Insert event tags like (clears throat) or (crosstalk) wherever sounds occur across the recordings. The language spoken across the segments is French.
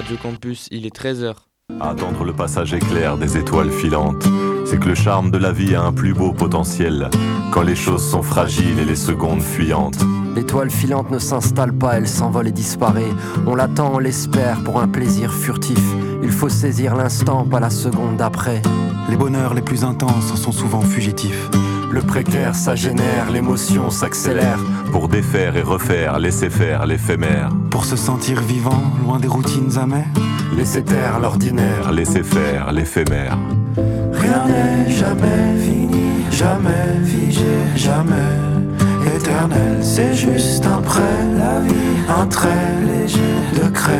Radio Campus, il est 13h. Attendre le passage éclair des étoiles filantes, c'est que le charme de la vie a un plus beau potentiel, quand les choses sont fragiles et les secondes fuyantes. L'étoile filante ne s'installe pas, elle s'envole et disparaît. On l'attend, on l'espère pour un plaisir furtif. Il faut saisir l'instant, pas la seconde d'après. Les bonheurs les plus intenses sont souvent fugitifs. Le précaire, ça génère, l'émotion s'accélère. Pour défaire et refaire, laisser faire l'éphémère. Pour se sentir vivant, loin des routines amères. Laisser taire l'ordinaire. Laisser faire l'éphémère. Rien n'est jamais fini, jamais figé, jamais éternel. C'est juste un prêt, la vie, un trait léger de craie.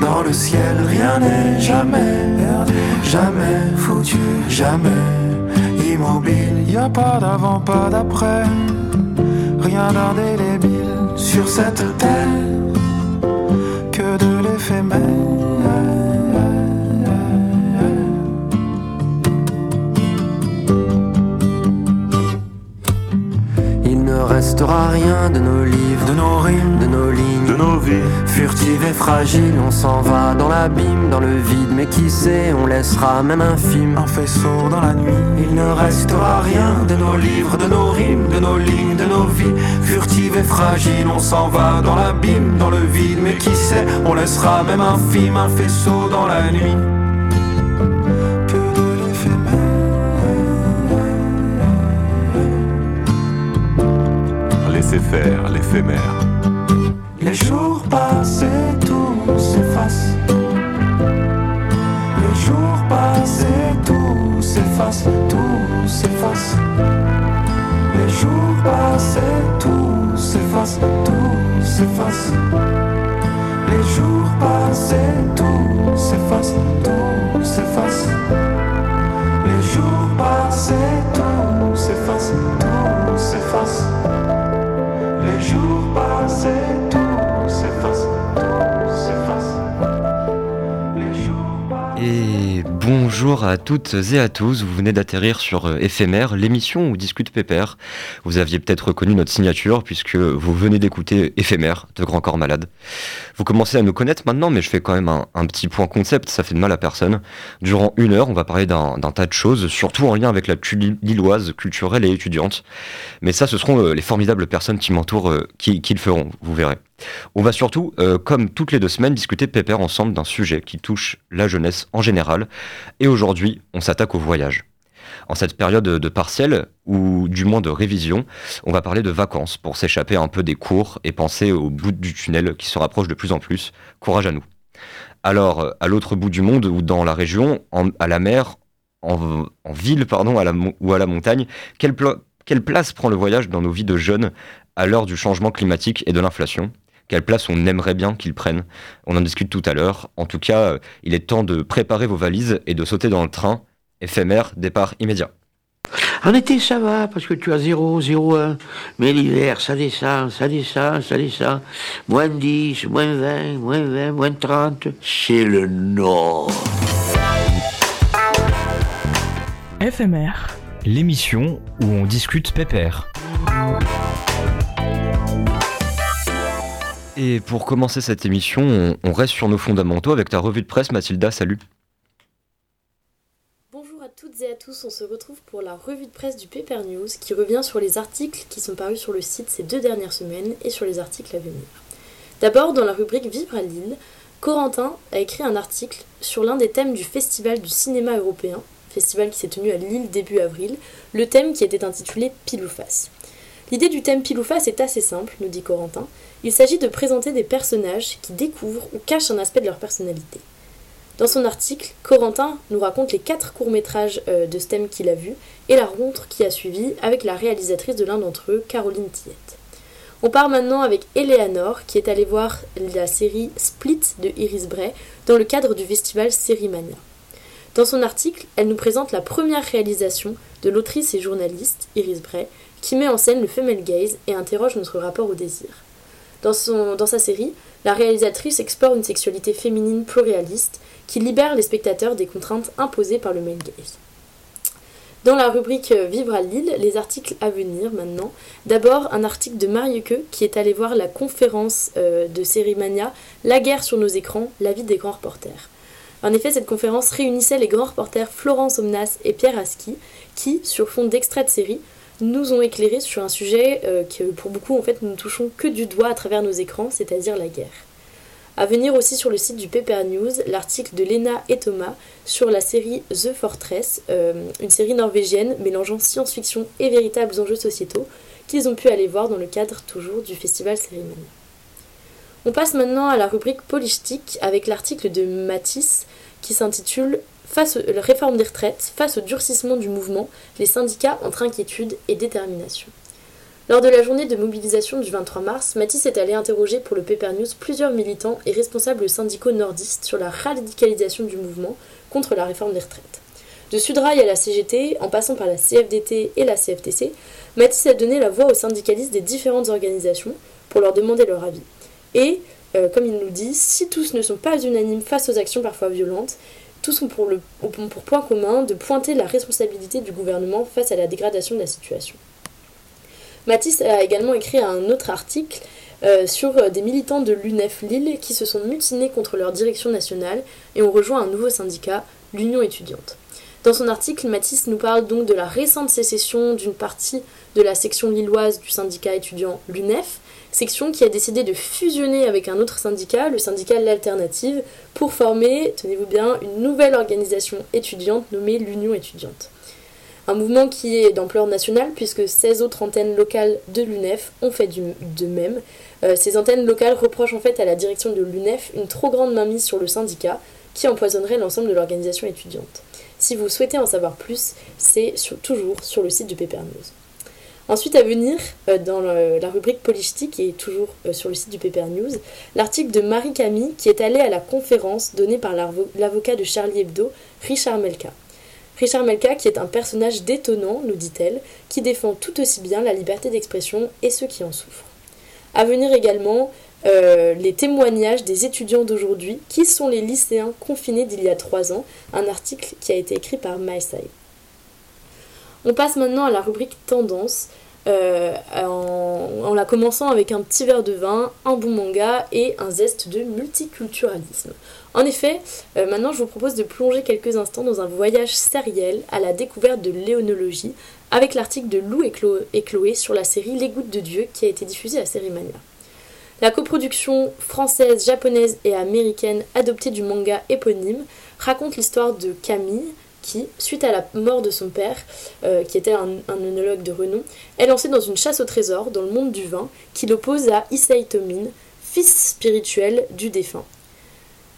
Dans le ciel, rien n'est jamais perdu, jamais foutu, jamais immobile. Y a pas d'avant, pas d'après, rien d'indélébile sur cette terre restera rien de nos livres, De nos rimes, de nos lignes. De nos vies, Furtive et fragile, on s'en va dans l'abîme, dans le vide. Mais qui sait, on laissera même infime. Un faisceau dans la nuit. il ne restera rien de nos livres, de nos rimes, de nos lignes, de nos vies. Furtive et fragile, on s'en va dans l'abîme, dans le vide. Mais qui sait, on laissera même infime un faisceau dans la nuit. Laisser faire l'éphémère. Les jours passés, tout s'efface. Les jours passés, tout s'efface, tout s'efface. Les jours passés, tout s'efface, tout s'efface. Les jours passés, tout s'efface, tout s'efface. Les jours passés, tout s'efface, tout s'efface. Les jours bonjour à toutes et à tous, vous venez d'atterrir sur euh, Éphémère, l'émission où discute Pépère. Vous aviez peut-être reconnu notre signature puisque vous venez d'écouter Éphémère de Grand Corps Malade. Vous commencez à nous connaître maintenant, mais je fais quand même un, petit point concept, ça fait de mal à personne. Durant une heure, on va parler d'un tas de choses, surtout en lien avec la lilloise, culturelle et étudiante. Mais ça, ce seront euh, les formidables personnes qui m'entourent euh, qui le feront, vous verrez. On va surtout, euh, comme toutes les deux semaines, discuter pépère ensemble d'un sujet qui touche la jeunesse en général. Et aujourd'hui, on s'attaque au voyage. En cette période de partiel, ou du moins de révision, on va parler de vacances pour s'échapper un peu des cours et penser au bout du tunnel qui se rapproche de plus en plus. Courage à nous. Alors, à l'autre bout du monde ou dans la région, à la mer, en, ville pardon, ou à la montagne, quelle place prend le voyage dans nos vies de jeunes à l'heure du changement climatique et de l'inflation? Quelle place on aimerait bien qu'ils prennent On en discute tout à l'heure. En tout cas, euh, il est temps de préparer vos valises et de sauter dans le train. Éphémère, départ immédiat. En été, ça va, parce que tu as 0, 0,1. Mais l'hiver, ça descend, ça descend, ça descend. Moins 10, moins 20, moins 20, moins 30. C'est le nord. éphémère. L'émission où on discute pépère. Et pour commencer cette émission, on, reste sur nos fondamentaux avec ta revue de presse, Mathilda. Salut. Bonjour à toutes et à tous, on se retrouve pour la revue de presse du Paper News qui revient sur les articles qui sont parus sur le site ces deux dernières semaines et sur les articles à venir. D'abord, dans la rubrique Vivre à Lille, Corentin a écrit un article sur l'un des thèmes du Festival du cinéma européen, festival qui s'est tenu à Lille début avril, le thème qui était intitulé Pile face. L'idée du thème Pile face est assez simple, nous dit Corentin. Il s'agit de présenter des personnages qui découvrent ou cachent un aspect de leur personnalité. Dans son article, Corentin nous raconte les quatre courts-métrages euh, de thème qu'il a vus et la rencontre qui a suivi avec la réalisatrice de l'un d'entre eux, Caroline Tillette. On part maintenant avec Eleanor qui est allée voir la série Split de Iris Bray dans le cadre du festival Sérimania. Dans son article, elle nous présente la première réalisation de l'autrice et journaliste Iris Bray qui met en scène le female gaze et interroge notre rapport au désir. Dans, sa série, la réalisatrice explore une sexualité féminine plurialiste qui libère les spectateurs des contraintes imposées par le male gaze. Dans la rubrique euh, Vivre à Lille, les articles à venir maintenant. D'abord, un article de Marieke qui est allé voir la conférence euh, de Sérimania La guerre sur nos écrans, la vie des grands reporters. En effet, cette conférence réunissait les grands reporters Florence Omnas et Pierre Aski qui, sur fond d'extraits de série, nous ont éclairé sur un sujet euh, que pour beaucoup en fait nous ne touchons que du doigt à travers nos écrans, c'est-à-dire la guerre. À venir aussi sur le site du Paper News, l'article de Lena et Thomas sur la série The Fortress, euh, une série norvégienne mélangeant science-fiction et véritables enjeux sociétaux qu'ils ont pu aller voir dans le cadre toujours du festival Cérémonie. On passe maintenant à la rubrique politique avec l'article de Matisse qui s'intitule Face la réforme des retraites, face au durcissement du mouvement, les syndicats entre inquiétude et détermination. Lors de la journée de mobilisation du 23 mars, Matisse est allé interroger pour le Paper News plusieurs militants et responsables syndicaux nordistes sur la radicalisation du mouvement contre la réforme des retraites. De Sudrail à la CGT, en passant par la CFDT et la CFTC, Matisse a donné la voix aux syndicalistes des différentes organisations pour leur demander leur avis. Et, euh, comme il nous dit, si tous ne sont pas unanimes face aux actions parfois violentes, tous ont pour, point commun de pointer la responsabilité du gouvernement face à la dégradation de la situation. Matisse a également écrit un autre article euh, sur euh, des militants de l'UNEF Lille qui se sont mutinés contre leur direction nationale et ont rejoint un nouveau syndicat, l'Union étudiante. Dans son article, Matisse nous parle donc de la récente sécession d'une partie de la section lilloise du syndicat étudiant l'UNEF, section qui a décidé de fusionner avec un autre syndicat, le syndicat L'Alternative, pour former, tenez-vous bien, une nouvelle organisation étudiante nommée l'Union étudiante. Un mouvement qui est d'ampleur nationale puisque 16 autres antennes locales de l'UNEF ont fait de même. Euh, ces antennes locales reprochent en fait à la direction de l'UNEF une trop grande mainmise sur le syndicat qui empoisonnerait l'ensemble de l'organisation étudiante. Si vous souhaitez en savoir plus, c'est toujours sur le site du Paper News. Ensuite, à venir, euh, dans la rubrique politique, et toujours euh, sur le site du Paper News, l'article de Marie Camille qui est allée à la conférence donnée par l'avocat de Charlie Hebdo, Richard Melka. Richard Melka, qui est un personnage détonnant, nous dit-elle, qui défend tout aussi bien la liberté d'expression et ceux qui en souffrent. À venir également, euh, les témoignages des étudiants d'aujourd'hui, qui sont les lycéens confinés d'il y a trois ans, un article qui a été écrit par Maesai. On passe maintenant à la rubrique tendance, euh, en, la commençant avec un petit verre de vin, un bon manga et un zeste de multiculturalisme. En effet, euh, maintenant je vous propose de plonger quelques instants dans un voyage sériel à la découverte de l'éonologie avec l'article de Lou et, Chloé sur la série Les Gouttes de Dieu qui a été diffusée à Sérimania. La coproduction française, japonaise et américaine adoptée du manga éponyme raconte l'histoire de Camille, qui, suite à la mort de son père, euh, qui était un, de renom, est lancée dans une chasse au trésor dans le monde du vin qui l'oppose à Issei Tomin, fils spirituel du défunt.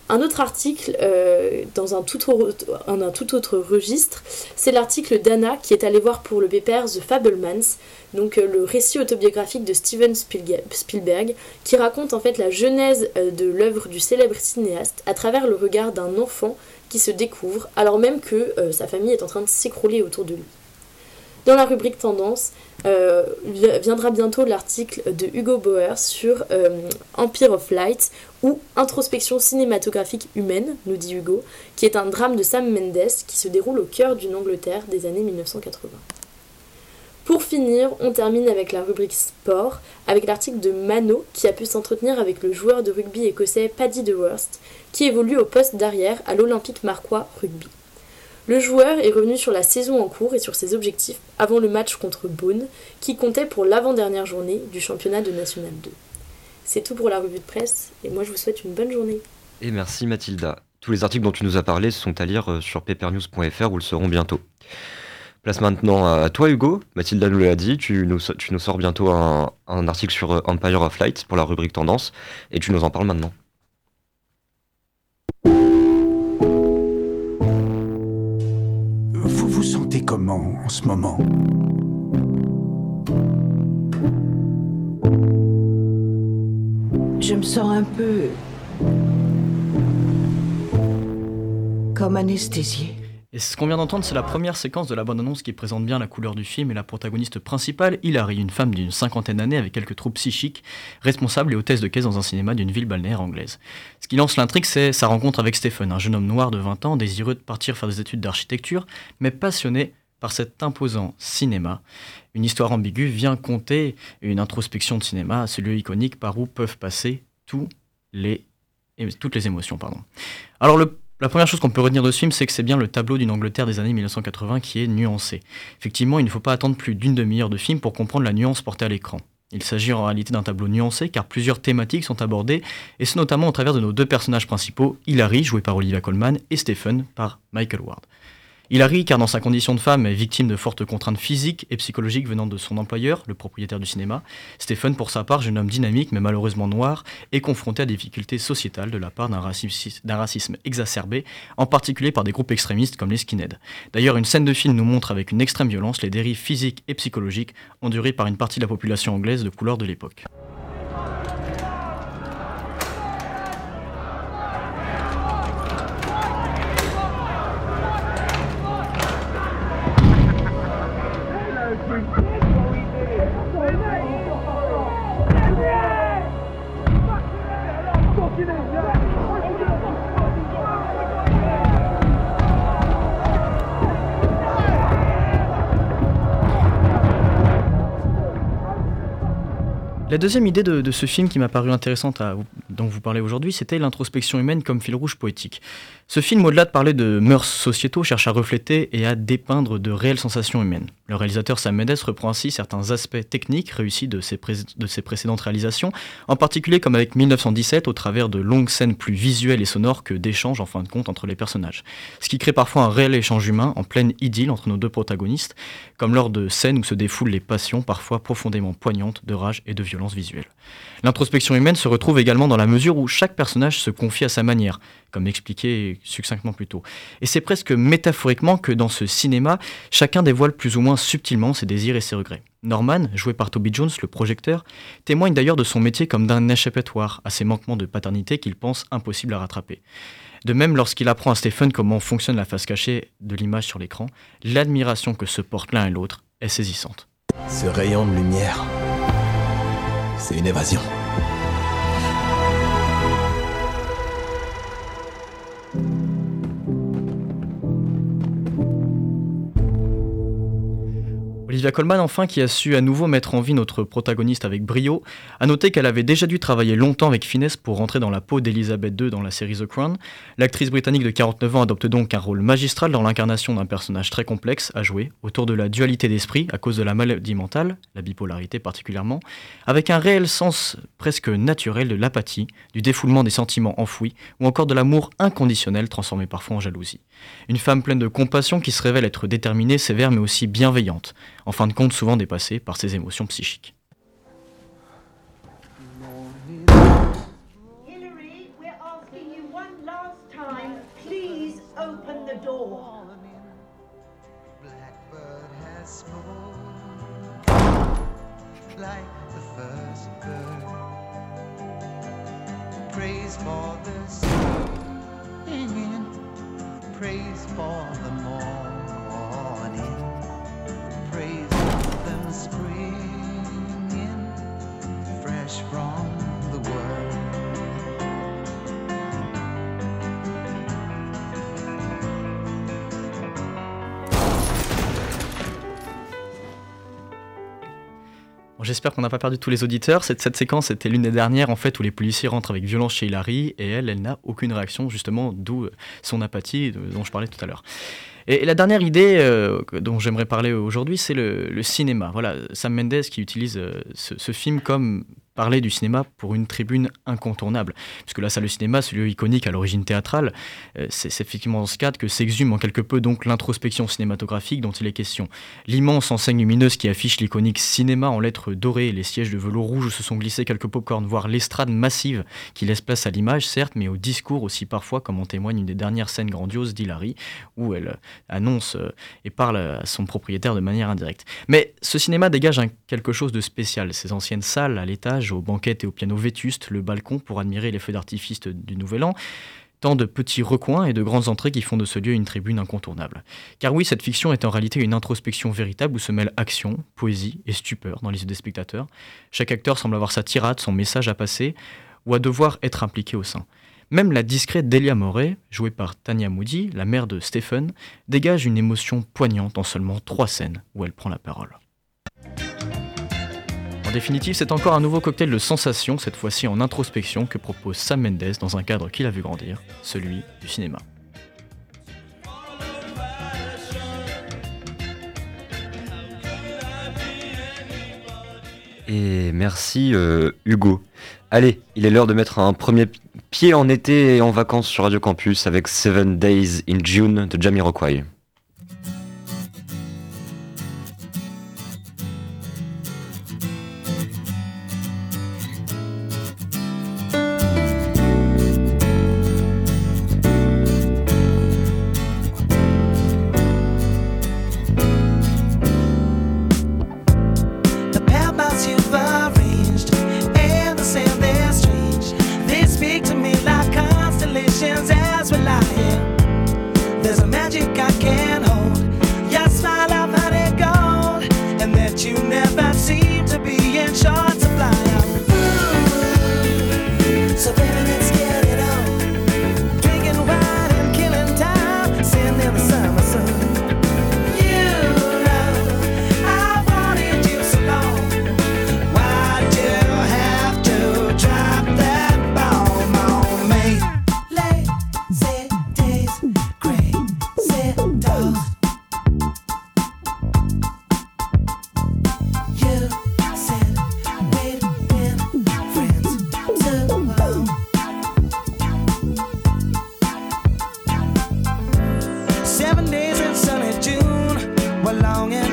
Un autre article euh, dans un tout, autre, registre, c'est l'article d'Anna qui est allée voir pour le pépère The Fablemans, donc euh, le récit autobiographique de Steven Spielberg, qui raconte en fait la genèse de l'œuvre du célèbre cinéaste à travers le regard d'un enfant qui se découvre alors même que euh, sa famille est en train de s'écrouler autour de lui. Dans la rubrique tendance, euh, viendra bientôt l'article de Hugo Bauer sur euh, Empire of Light ou Introspection cinématographique humaine, nous dit Hugo, qui est un drame de Sam Mendes qui se déroule au cœur d'une Angleterre des années 1980. Pour finir, on termine avec la rubrique sport, avec l'article de Mano qui a pu s'entretenir avec le joueur de rugby écossais Paddy DeWorst, qui évolue au poste d'arrière à l'Olympique Marquois Rugby. Le joueur est revenu sur la saison en cours et sur ses objectifs avant le match contre Beaune, qui comptait pour l'avant-dernière journée du championnat de National 2. C'est tout pour la revue de presse, et moi je vous souhaite une bonne journée. Et merci Mathilda. Tous les articles dont tu nous as parlé sont à lire euh, sur papernews.fr où ils seront bientôt. Place maintenant à toi, Hugo. Mathilda nous l'a dit, tu nous, tu nous sors bientôt un, article sur euh, Empire of Light pour la rubrique Tendance, et tu nous en parles maintenant. Vous vous sentez comment en ce moment? Je me sens un peu comme anesthésiée. Et ce qu'on vient d'entendre, c'est la première séquence de la bande-annonce qui présente bien la couleur du film et la protagoniste principale, Hilary, une femme d'une cinquantaine d'années avec quelques troubles psychiques, responsable et hôtesse de caisse dans un cinéma d'une ville balnéaire anglaise. Ce qui lance l'intrigue, c'est sa rencontre avec Stephen, un jeune homme noir de 20 ans, désireux de partir faire des études d'architecture, mais passionné par cet imposant cinéma. Une histoire ambiguë vient conter une introspection de cinéma, ce lieu iconique par où peuvent passer tous les, toutes les émotions. Pardon. Alors le la première chose qu'on peut retenir de ce film, c'est que c'est bien le tableau d'une Angleterre des années 1980 qui est nuancé. Effectivement, il ne faut pas attendre plus d'une demi-heure de film pour comprendre la nuance portée à l'écran. Il s'agit en réalité d'un tableau nuancé car plusieurs thématiques sont abordées, et ce notamment au travers de nos deux personnages principaux, Hilary, joué par Olivia Colman, et Stephen, par Michael Ward. Hilary, car dans sa condition de femme, est victime de fortes contraintes physiques et psychologiques venant de son employeur, le propriétaire du cinéma. Stephen, pour sa part, jeune homme dynamique mais malheureusement noir, est confronté à des difficultés sociétales de la part d'un racisme, racisme, exacerbé, en particulier par des groupes extrémistes comme les skinheads. D'ailleurs, une scène de film nous montre avec une extrême violence les dérives physiques et psychologiques endurées par une partie de la population anglaise de couleur de l'époque. La deuxième idée de, ce film qui m'a paru intéressante à, dont vous parlez aujourd'hui, c'était l'introspection humaine comme fil rouge poétique. Ce film, au-delà de parler de mœurs sociétaux, cherche à refléter et à dépeindre de réelles sensations humaines. Le réalisateur Sam Mendes reprend ainsi certains aspects techniques réussis de ses, de ses précédentes réalisations, en particulier comme avec 1917 au travers de longues scènes plus visuelles et sonores que d'échanges en fin de compte entre les personnages. Ce qui crée parfois un réel échange humain en pleine idylle entre nos deux protagonistes, comme lors de scènes où se défoulent les passions parfois profondément poignantes de rage et de violence visuelle. L'introspection humaine se retrouve également dans la mesure où chaque personnage se confie à sa manière, comme expliqué succinctement plus tôt. Et c'est presque métaphoriquement que dans ce cinéma, chacun dévoile plus ou moins subtilement ses désirs et ses regrets. Norman, joué par Toby Jones, le projecteur, témoigne d'ailleurs de son métier comme d'un échappatoire à ses manquements de paternité qu'il pense impossible à rattraper. De même, lorsqu'il apprend à Stephen comment fonctionne la face cachée de l'image sur l'écran, l'admiration que se portent l'un et l'autre est saisissante. Ce rayon de lumière, c'est une évasion. Olivia Colman, enfin, qui a su à nouveau mettre en vie notre protagoniste avec brio, a noté qu'elle avait déjà dû travailler longtemps avec finesse pour rentrer dans la peau d'Elizabeth II dans la série The Crown. L'actrice britannique de 49 ans adopte donc un rôle magistral dans l'incarnation d'un personnage très complexe à jouer, autour de la dualité d'esprit à cause de la maladie mentale, la bipolarité particulièrement, avec un réel sens presque naturel de l'apathie, du défoulement des sentiments enfouis, ou encore de l'amour inconditionnel transformé parfois en jalousie. Une femme pleine de compassion qui se révèle être déterminée, sévère mais aussi bienveillante en fin de compte souvent dépassé par ses émotions psychiques. J'espère qu'on n'a pas perdu tous les auditeurs. Cette, séquence était l'une des dernières en fait où les policiers rentrent avec violence chez Hilary et elle, elle n'a aucune réaction justement, d'où son apathie dont je parlais tout à l'heure. Et, la dernière idée euh, dont j'aimerais parler aujourd'hui, c'est le, cinéma. Voilà, Sam Mendes qui utilise euh, ce, film comme parler du cinéma pour une tribune incontournable. Puisque la salle de cinéma, ce lieu iconique à l'origine théâtrale, euh, c'est effectivement dans ce cadre que s'exhume en quelque peu donc l'introspection cinématographique dont il est question. L'immense enseigne lumineuse qui affiche l'iconique cinéma en lettres dorées, les sièges de velours rouge où se sont glissés quelques pop-corn, voire l'estrade massive qui laisse place à l'image, certes, mais au discours aussi parfois, comme en témoigne une des dernières scènes grandioses d'Hilary, où elle annonce euh, et parle à son propriétaire de manière indirecte. Mais ce cinéma dégage quelque chose de spécial. Ces anciennes salles à l'étage, aux banquettes et au piano vétuste, le balcon pour admirer les feux d'artifice du Nouvel An. Tant de petits recoins et de grandes entrées qui font de ce lieu une tribune incontournable. Car oui, cette fiction est en réalité une introspection véritable où se mêlent action, poésie et stupeur dans les yeux des spectateurs. Chaque acteur semble avoir sa tirade, son message à passer, ou à devoir être impliqué au sein. Même la discrète Delia Moret, jouée par Tania Moody, la mère de Stephen, dégage une émotion poignante en seulement trois scènes où elle prend la parole. En définitive, c'est encore un nouveau cocktail de sensations, cette fois-ci en introspection, que propose Sam Mendes dans un cadre qu'il a vu grandir, celui du cinéma. Et merci euh, Hugo. Allez, il est l'heure de mettre un premier pied en été et en vacances sur Radio Campus avec Seven Days in June de Jamiroquai. belonging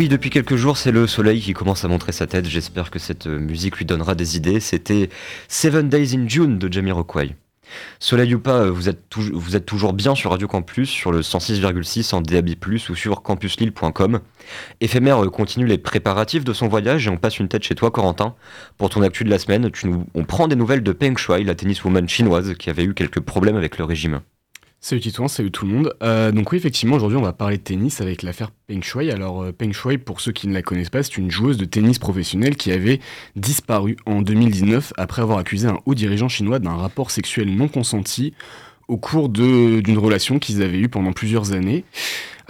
oui, depuis quelques jours, c'est le soleil qui commence à montrer sa tête. J'espère que cette euh, musique lui donnera des idées. C'était Seven Days in June de Jamiroquai. Soleil ou pas, vous êtes, toujours bien sur Radio Campus, sur le 106,6 en DAB+, ou sur campuslille.com. Éphémère euh, continue les préparatifs de son voyage et on passe une tête chez toi, Corentin. Pour ton actu de la semaine, on prend des nouvelles de Peng Shuai, la tenniswoman chinoise qui avait eu quelques problèmes avec le régime. Salut Titouan, salut tout le monde. Euh, donc oui, effectivement, aujourd'hui on va parler de tennis avec l'affaire Peng Shuai. Alors euh, Peng Shuai, pour ceux qui ne la connaissent pas, c'est une joueuse de tennis professionnelle qui avait disparu en 2019 après avoir accusé un haut dirigeant chinois d'un rapport sexuel non consenti au cours d'une relation qu'ils avaient eue pendant plusieurs années.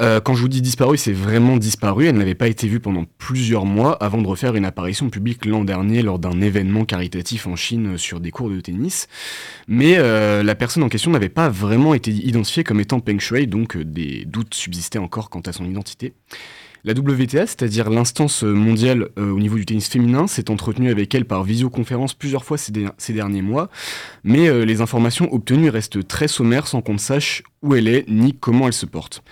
Euh, quand je vous dis disparu, c'est vraiment disparu. Elle n'avait pas été vue pendant plusieurs mois avant de refaire une apparition publique l'an dernier lors d'un événement caritatif en Chine sur des cours de tennis. Mais euh, la personne en question n'avait pas vraiment été identifiée comme étant Peng Shuai, donc euh, des doutes subsistaient encore quant à son identité. La WTA, c'est-à-dire l'instance mondiale au niveau du tennis féminin, s'est entretenue avec elle par visioconférence plusieurs fois ces, derniers mois, mais les informations obtenues restent très sommaires sans qu'on ne sache où elle est ni comment elle se porte.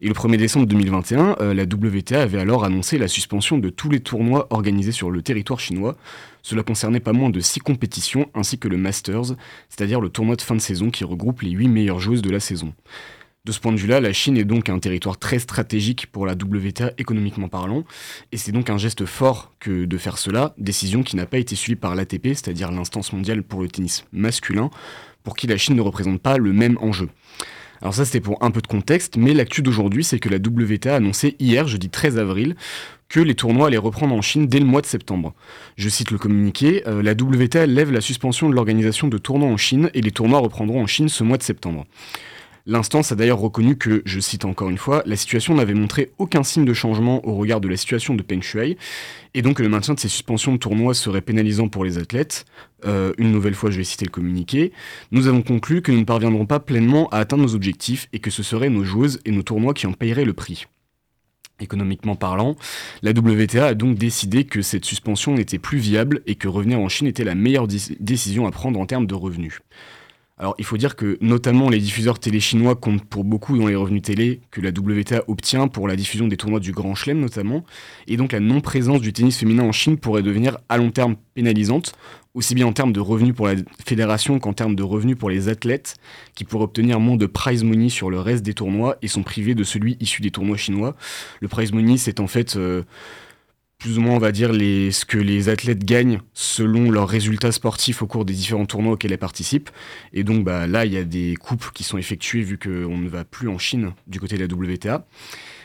Et le 1er décembre 2021, euh, la WTA avait alors annoncé la suspension de tous les tournois organisés sur le territoire chinois. Cela concernait pas moins de 6 compétitions ainsi que le Masters, c'est-à-dire le tournoi de fin de saison qui regroupe les 8 meilleures joueuses de la saison. De ce point de vue-là, la Chine est donc un territoire très stratégique pour la WTA économiquement parlant, et c'est donc un geste fort que de faire cela, décision qui n'a pas été suivie par l'ATP, c'est-à-dire l'instance mondiale pour le tennis masculin, pour qui la Chine ne représente pas le même enjeu. Alors ça c'était pour un peu de contexte, mais l'actu d'aujourd'hui c'est que la WTA a annoncé hier, jeudi 13 avril, que les tournois allaient reprendre en Chine dès le mois de septembre. Je cite le communiqué, euh, la WTA lève la suspension de l'organisation de tournois en Chine et les tournois reprendront en Chine ce mois de septembre. L'instance a d'ailleurs reconnu que, je cite encore une fois, la situation n'avait montré aucun signe de changement au regard de la situation de Peng Shuai, et donc le maintien de ces suspensions de tournois serait pénalisant pour les athlètes. Euh, une nouvelle fois, je vais citer le communiqué. Nous avons conclu que nous ne parviendrons pas pleinement à atteindre nos objectifs et que ce seraient nos joueuses et nos tournois qui en paieraient le prix. Économiquement parlant, la WTA a donc décidé que cette suspension n'était plus viable et que revenir en Chine était la meilleure décision à prendre en termes de revenus. Alors il faut dire que notamment les diffuseurs télé chinois comptent pour beaucoup dans les revenus télé que la WTA obtient pour la diffusion des tournois du Grand Chelem notamment, et donc la non-présence du tennis féminin en Chine pourrait devenir à long terme pénalisante, aussi bien en termes de revenus pour la fédération qu'en termes de revenus pour les athlètes, qui pourraient obtenir moins de prize money sur le reste des tournois et sont privés de celui issu des tournois chinois. Le prize money c'est en fait... Euh, plus ou moins, on va dire, ce que les athlètes gagnent selon leurs résultats sportifs au cours des différents tournois auxquels elles participent. Et donc bah, là, il y a des coupes qui sont effectuées vu qu'on ne va plus en Chine du côté de la WTA.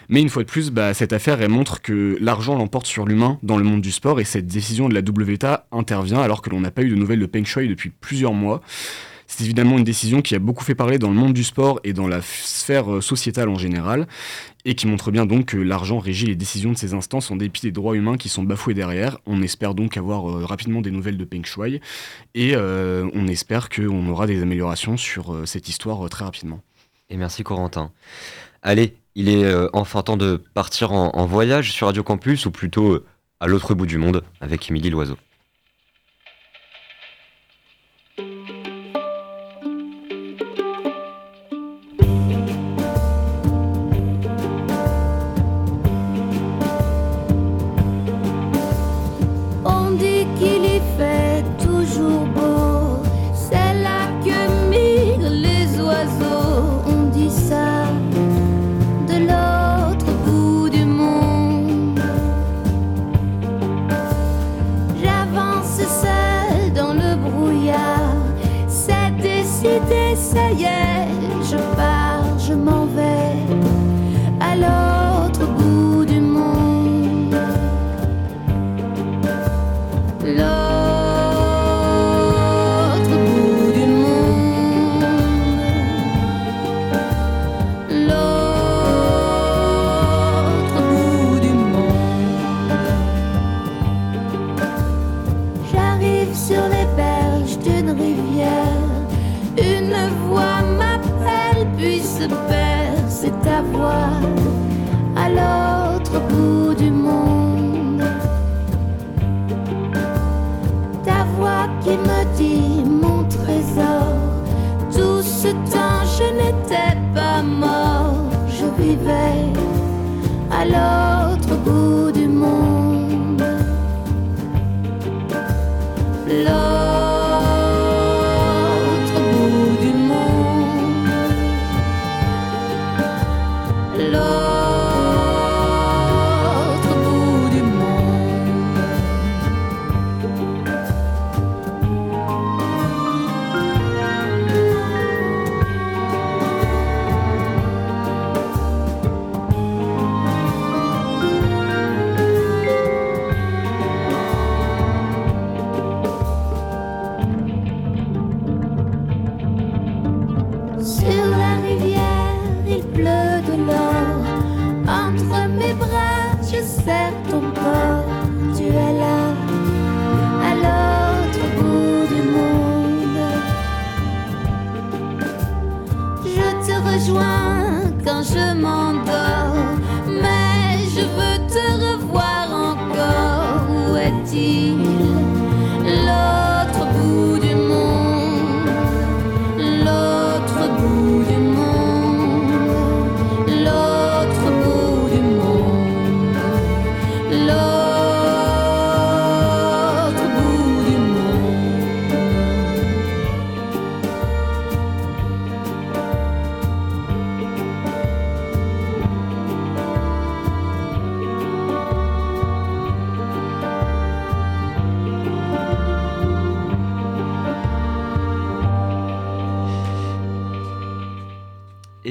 Mais une fois de plus, bah, cette affaire, montre que l'argent l'emporte sur l'humain dans le monde du sport et cette décision de la WTA intervient alors que l'on n'a pas eu de nouvelles de Peng Shuai depuis plusieurs mois. C'est évidemment une décision qui a beaucoup fait parler dans le monde du sport et dans la sphère euh, sociétale en général, et qui montre bien donc que l'argent régit les décisions de ces instances en dépit des droits humains qui sont bafoués derrière. On espère donc avoir euh, rapidement des nouvelles de Peng Shuai, et euh, on espère qu'on aura des améliorations sur cette histoire très rapidement. Et merci Corentin. Allez, il est enfin temps de partir en, en, voyage sur Radio Campus, ou plutôt à l'autre bout du monde, avec Émilie Loiseau. voix à l'autre bout du monde. Ta voix qui me dit mon trésor, tout ce temps je n'étais pas mort, je vivais à l'autre bout du monde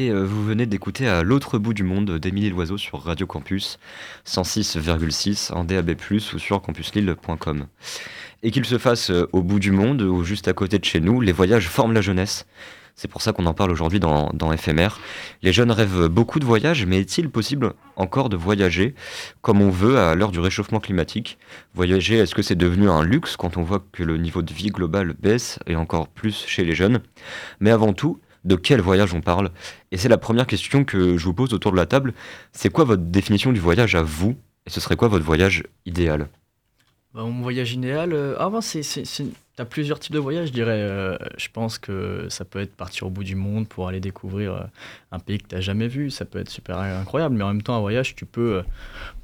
Et euh, vous venez d'écouter à l'autre bout du monde d'Émilie Loiseau sur Radio Campus 106,6 en DAB+, ou sur campuslille.com. Et qu'il se fasse euh, au bout du monde ou juste à côté de chez nous, les voyages forment la jeunesse. C'est pour ça qu'on en parle aujourd'hui dans, dans. Les jeunes rêvent beaucoup de voyages, mais est-il possible encore de voyager comme on veut à l'heure du réchauffement climatique? Voyager, est-ce que c'est devenu un luxe quand on voit que le niveau de vie global baisse et encore plus chez les jeunes? Mais avant tout, de quel voyage on parle. Et c'est la première question que je vous pose autour de la table. C'est quoi votre définition du voyage à vous? Et ce serait quoi votre voyage idéal? Bah, mon voyage idéal, euh, ah, c'est, c'est- t'as plusieurs types de voyages, je dirais. Euh, je pense que ça peut être partir au bout du monde pour aller découvrir euh, un pays que t'as jamais vu. Ça peut être super incroyable, mais en même temps, un voyage, tu peux. euh,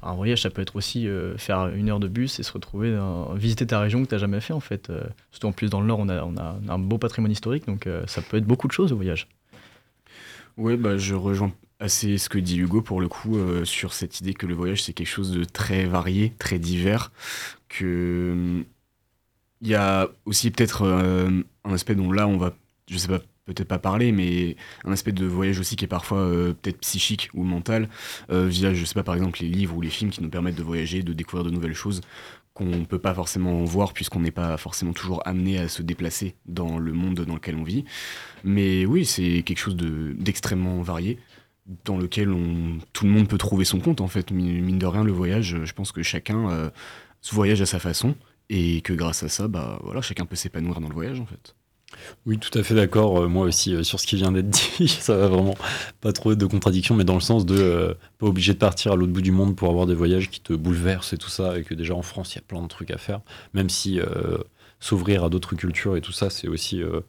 un voyage, ça peut être aussi faire une heure de bus et se retrouver, dans- visiter ta région que t'as jamais fait, en fait. Surtout en plus, dans le Nord, on a, on a un beau patrimoine historique, donc ça peut être beaucoup de choses au voyage. Ouais, bah, je rejoins assez ce que dit Hugo pour le coup sur cette idée que le voyage c'est quelque chose de très varié, très divers, que hum, il y a aussi peut-être euh, un aspect dont là on va, je sais pas, peut-être pas parler, mais un aspect de voyage aussi qui est parfois euh, peut-être psychique ou mental, euh, via, je sais pas, par exemple les livres ou les films qui nous permettent de voyager, de découvrir de nouvelles choses qu'on peut pas forcément voir puisqu'on n'est pas forcément toujours amené à se déplacer dans le monde dans lequel on vit. Mais oui, c'est quelque chose de- d'extrêmement varié dans lequel tout le monde peut trouver son compte en fait. Mine mine de rien, le voyage, je pense que chacun euh, se voyage à sa façon et que grâce à ça, bah voilà, chacun peut s'épanouir dans le voyage en fait. Oui, tout à fait d'accord. Euh, moi aussi, euh, sur ce qui vient d'être (laughs) dit, ça va vraiment pas trop de contradiction, mais dans le sens de euh, pas obligé de partir à l'autre bout du monde pour avoir des voyages qui te bouleversent et tout ça, et que déjà en France, il y a plein de trucs à faire, même si s'ouvrir à d'autres cultures et tout ça, c'est aussi euh,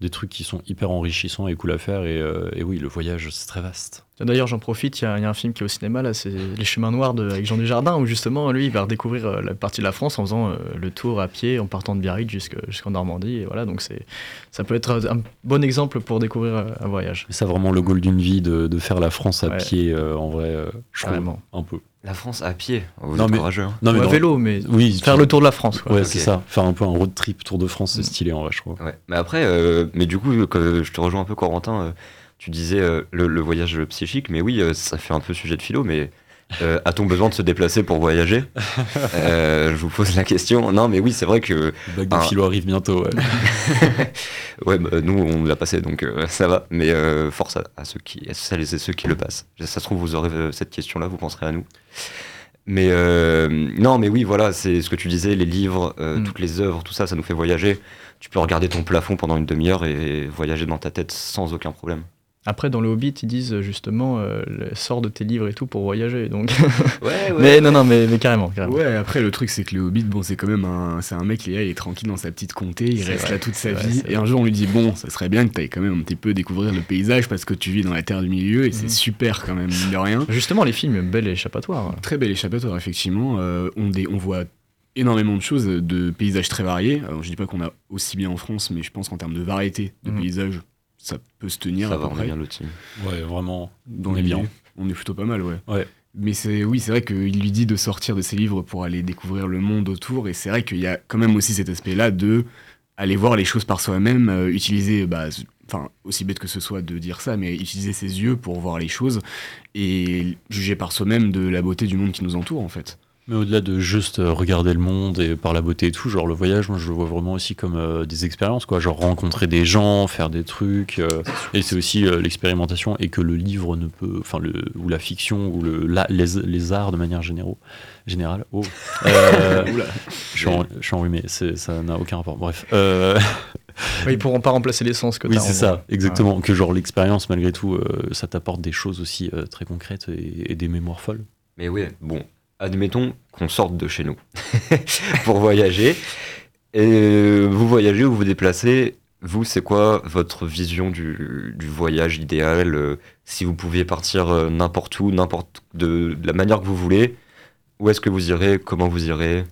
des trucs qui sont hyper enrichissants et cool à faire. Et, euh, et oui, le voyage, c'est très vaste. D'ailleurs, j'en profite, il y, a il y a un film qui est au cinéma, là, c'est Les Chemins Noirs de, avec Jean Dujardin, où justement, lui, il va redécouvrir euh, la partie de la France en faisant euh, le tour à pied, en partant de Biarritz jusque- jusqu'en Normandie. Et voilà, donc c'est, ça peut être un bon exemple pour découvrir un voyage. Et ça, vraiment, le goal d'une vie de, de faire la France à Ouais. pied, en vrai, je trouve un peu. La France à pied Vous Non, mais- courageux. hein. non, mais vélo, mais oui, faire le tour de la France. quoi. Ouais, c'est ça. Faire un peu un road trip Tour de France, c'est stylé en vrai, je trouve. Ouais. Mais après, euh, mais du coup, que je te rejoins un peu, Corentin. euh, tu disais euh, le, le voyage psychique, mais oui, euh, ça fait un peu sujet de philo, mais euh, a-t-on besoin de se déplacer pour voyager Euh, Je vous pose la question. Non, mais oui, c'est vrai que. Le bac de un- philo arrive bientôt, ouais. (laughs) ouais, bah, nous, on l'a passé, donc euh, ça va. Mais euh, force à, à ceux qui, à celles et ceux qui le passent. Ça se trouve, vous aurez euh, cette question-là, vous penserez à nous. Mais euh, non, mais oui, voilà, c'est ce que tu disais, les livres, euh, Mm. toutes les œuvres, tout ça, ça nous fait voyager. Tu peux regarder ton plafond pendant une demi-heure et voyager dans ta tête sans aucun problème. Après, dans le Hobbit, ils disent euh, justement, euh, sors de tes livres et tout pour voyager. Donc... Ouais, ouais. (laughs) mais non, non, mais, mais carrément. carrément. Ouais, après le truc c'est que le Hobbit, bon c'est quand même un, c'est un mec, il est là, il est tranquille dans sa petite comté, il reste vrai, là toute sa vrai, vie, et un jour on lui dit bon, ça serait bien que t'ailles quand même un petit peu découvrir le paysage parce que tu vis dans la terre du milieu et c'est Mhm. super quand même, mine de rien. Justement, les films, belle échappatoire. Très bel échappatoire, effectivement. Euh, on, dé- on voit énormément de choses, de paysages très variés. Alors, je dis pas qu'on a aussi bien en France, mais je pense qu'en termes de variété de Mhm. paysages, ça peut se tenir Ça à va, bien lotis. Ouais, vraiment. Dans on est bien. On est plutôt pas mal, ouais. Ouais. Mais c'est oui, c'est vrai qu'il lui dit de sortir de ses livres pour aller découvrir le monde autour, et c'est vrai qu'il y a quand même aussi cet aspect-là de aller voir les choses par soi-même, euh, utiliser, bah, enfin aussi bête que ce soit de dire ça, mais utiliser ses yeux pour voir les choses et juger par soi-même de la beauté du monde qui nous entoure en fait. Mais au-delà de juste euh, regarder le monde et par la beauté et tout, genre le voyage, moi je le vois vraiment aussi comme euh, des expériences, quoi. Genre rencontrer des gens, faire des trucs. euh, et c'est aussi euh, l'expérimentation et que le livre ne peut, enfin le ou la fiction ou le la- les, les arts de manière généraux, générale. Oh, Euh, (laughs) Oula. je suis en- je suis enrhumé, c'est- ça n'a aucun rapport. Bref. Euh, Ouais, ils pourront pas remplacer l'essence que oui, c'est ça, vrai. exactement. Que genre l'expérience, malgré tout, euh, ça t'apporte des choses aussi euh, très concrètes et, et des mémoires folles. Mais oui, bon, admettons qu'on sorte de chez nous (laughs) pour voyager. Et vous voyagez ou vous déplacez, vous, c'est quoi votre vision du, du voyage idéal euh, Si vous pouviez partir euh, n'importe où, n'importe de, de la manière que vous voulez, où est-ce que vous irez Comment vous irez?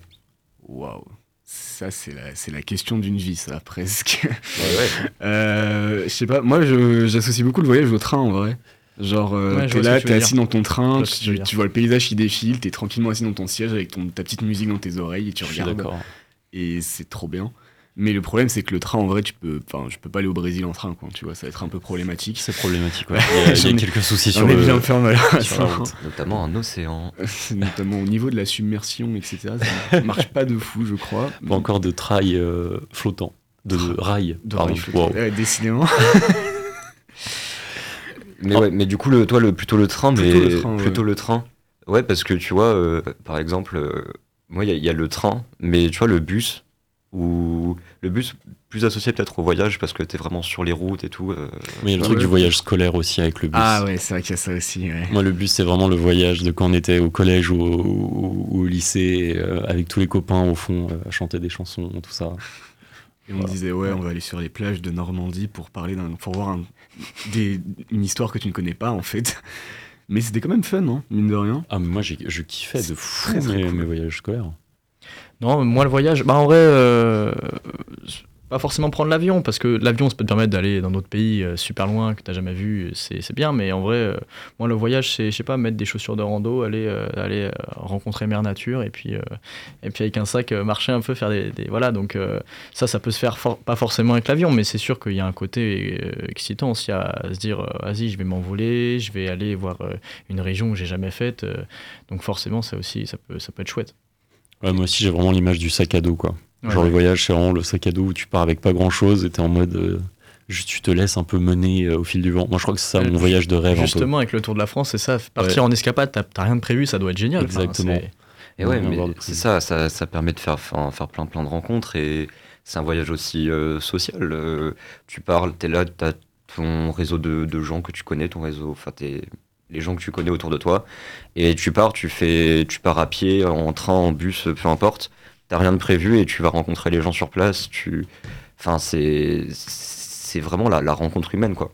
Waouh. Ça, c'est la, c'est la question d'une vie, ça, (laughs) presque. ouais. Euh, je sais pas, moi, je- j'associe beaucoup le voyage au train, en vrai. Genre, euh, Ouais, t'es là, t'es assis dire. dans ton train, tu vois le paysage qui défile, t'es tranquillement assis dans ton siège avec ton, ta petite musique dans tes oreilles et tu Je regardes. d'accord. Et c'est trop bien. Mais le problème, c'est que le train, en vrai, tu peux, enfin, je peux pas aller au Brésil en train, quoi. Tu vois, ça va être un peu problématique. C'est problématique, ouais. Il y a- il y a J'en ai- quelques soucis j'en sur ai le- bien fait mal. sur la route. Notamment un océan. (laughs) Notamment au niveau de la submersion, etc. Ça (laughs) marche pas de fou, je crois. Pas encore de trail euh, flottant. De rail. De rail flottant. Wow. Ouais, décidément. (laughs) Mais ouais, mais du coup, le, toi, le, plutôt le train, Plutôt mais le train, ouais. plutôt le train. Ouais, parce que tu vois, euh, par exemple, euh, moi, il y, a- il y a le train, mais tu vois, le bus, ou le bus plus associé peut-être au voyage, parce que t'es vraiment sur les routes et tout. euh, Mais il y a le truc du voyage scolaire aussi avec le bus. Ah ouais, c'est vrai qu'il y a ça aussi. ouais. Moi, le bus, c'est vraiment le voyage de quand on était au collège ou au, ou- ou au lycée, euh, avec tous les copains au fond, euh, à chanter des chansons, tout ça. Et on disait, ouais, on va aller sur les plages de Normandie pour parler d'un. pour voir un- des- une histoire que tu ne connais pas, en fait. Mais c'était quand même fun, hein, mine de rien. Ah, mais moi, j'ai- je kiffais de fou très, très mes, cool. mes voyages scolaires. Non, moi le voyage, bah en vrai, euh, pas forcément prendre l'avion, parce que l'avion, ça peut te permettre d'aller dans d'autres pays euh, super loin que t'as jamais vu, c'est bien, mais en vrai, euh, moi le voyage, c'est, je sais pas, mettre des chaussures de rando, aller, euh, aller rencontrer Mère Nature, et puis, et puis avec un sac, marcher un peu, faire des. voilà, donc ça, ça peut se faire pas forcément avec l'avion, mais c'est sûr qu'il y a un côté excitant aussi à, se dire, vas-y, je vais m'envoler, je vais aller voir une région que j'ai jamais faite, donc forcément, ça aussi, ça peut, ça peut être chouette. Moi aussi, j'ai vraiment l'image du sac à dos, quoi. Ouais, Genre, le voyage, c'est vraiment le sac à dos où tu pars avec pas grand chose et t'es en mode. euh, juste, tu te laisses un peu mener euh, au fil du vent. Moi, je crois que c'est ça Euh, mon voyage de rêve. Justement, avec le Tour de la France, c'est ça. Partir en escapade, t'as t'as rien de prévu, ça doit être génial. Exactement. Et ouais, mais c'est ça, ça, ça permet de faire, faire plein, plein de rencontres et c'est un voyage aussi euh, social. Euh, tu parles, t'es là, t'as ton réseau de, de gens que tu connais, ton réseau, enfin, t'es- les gens que tu connais autour de toi. Et tu pars, tu fais, tu pars à pied, en train, en bus, peu importe. T'as rien de prévu et tu vas rencontrer les gens sur place. Tu, enfin, c'est, c'est vraiment la, la rencontre humaine, quoi.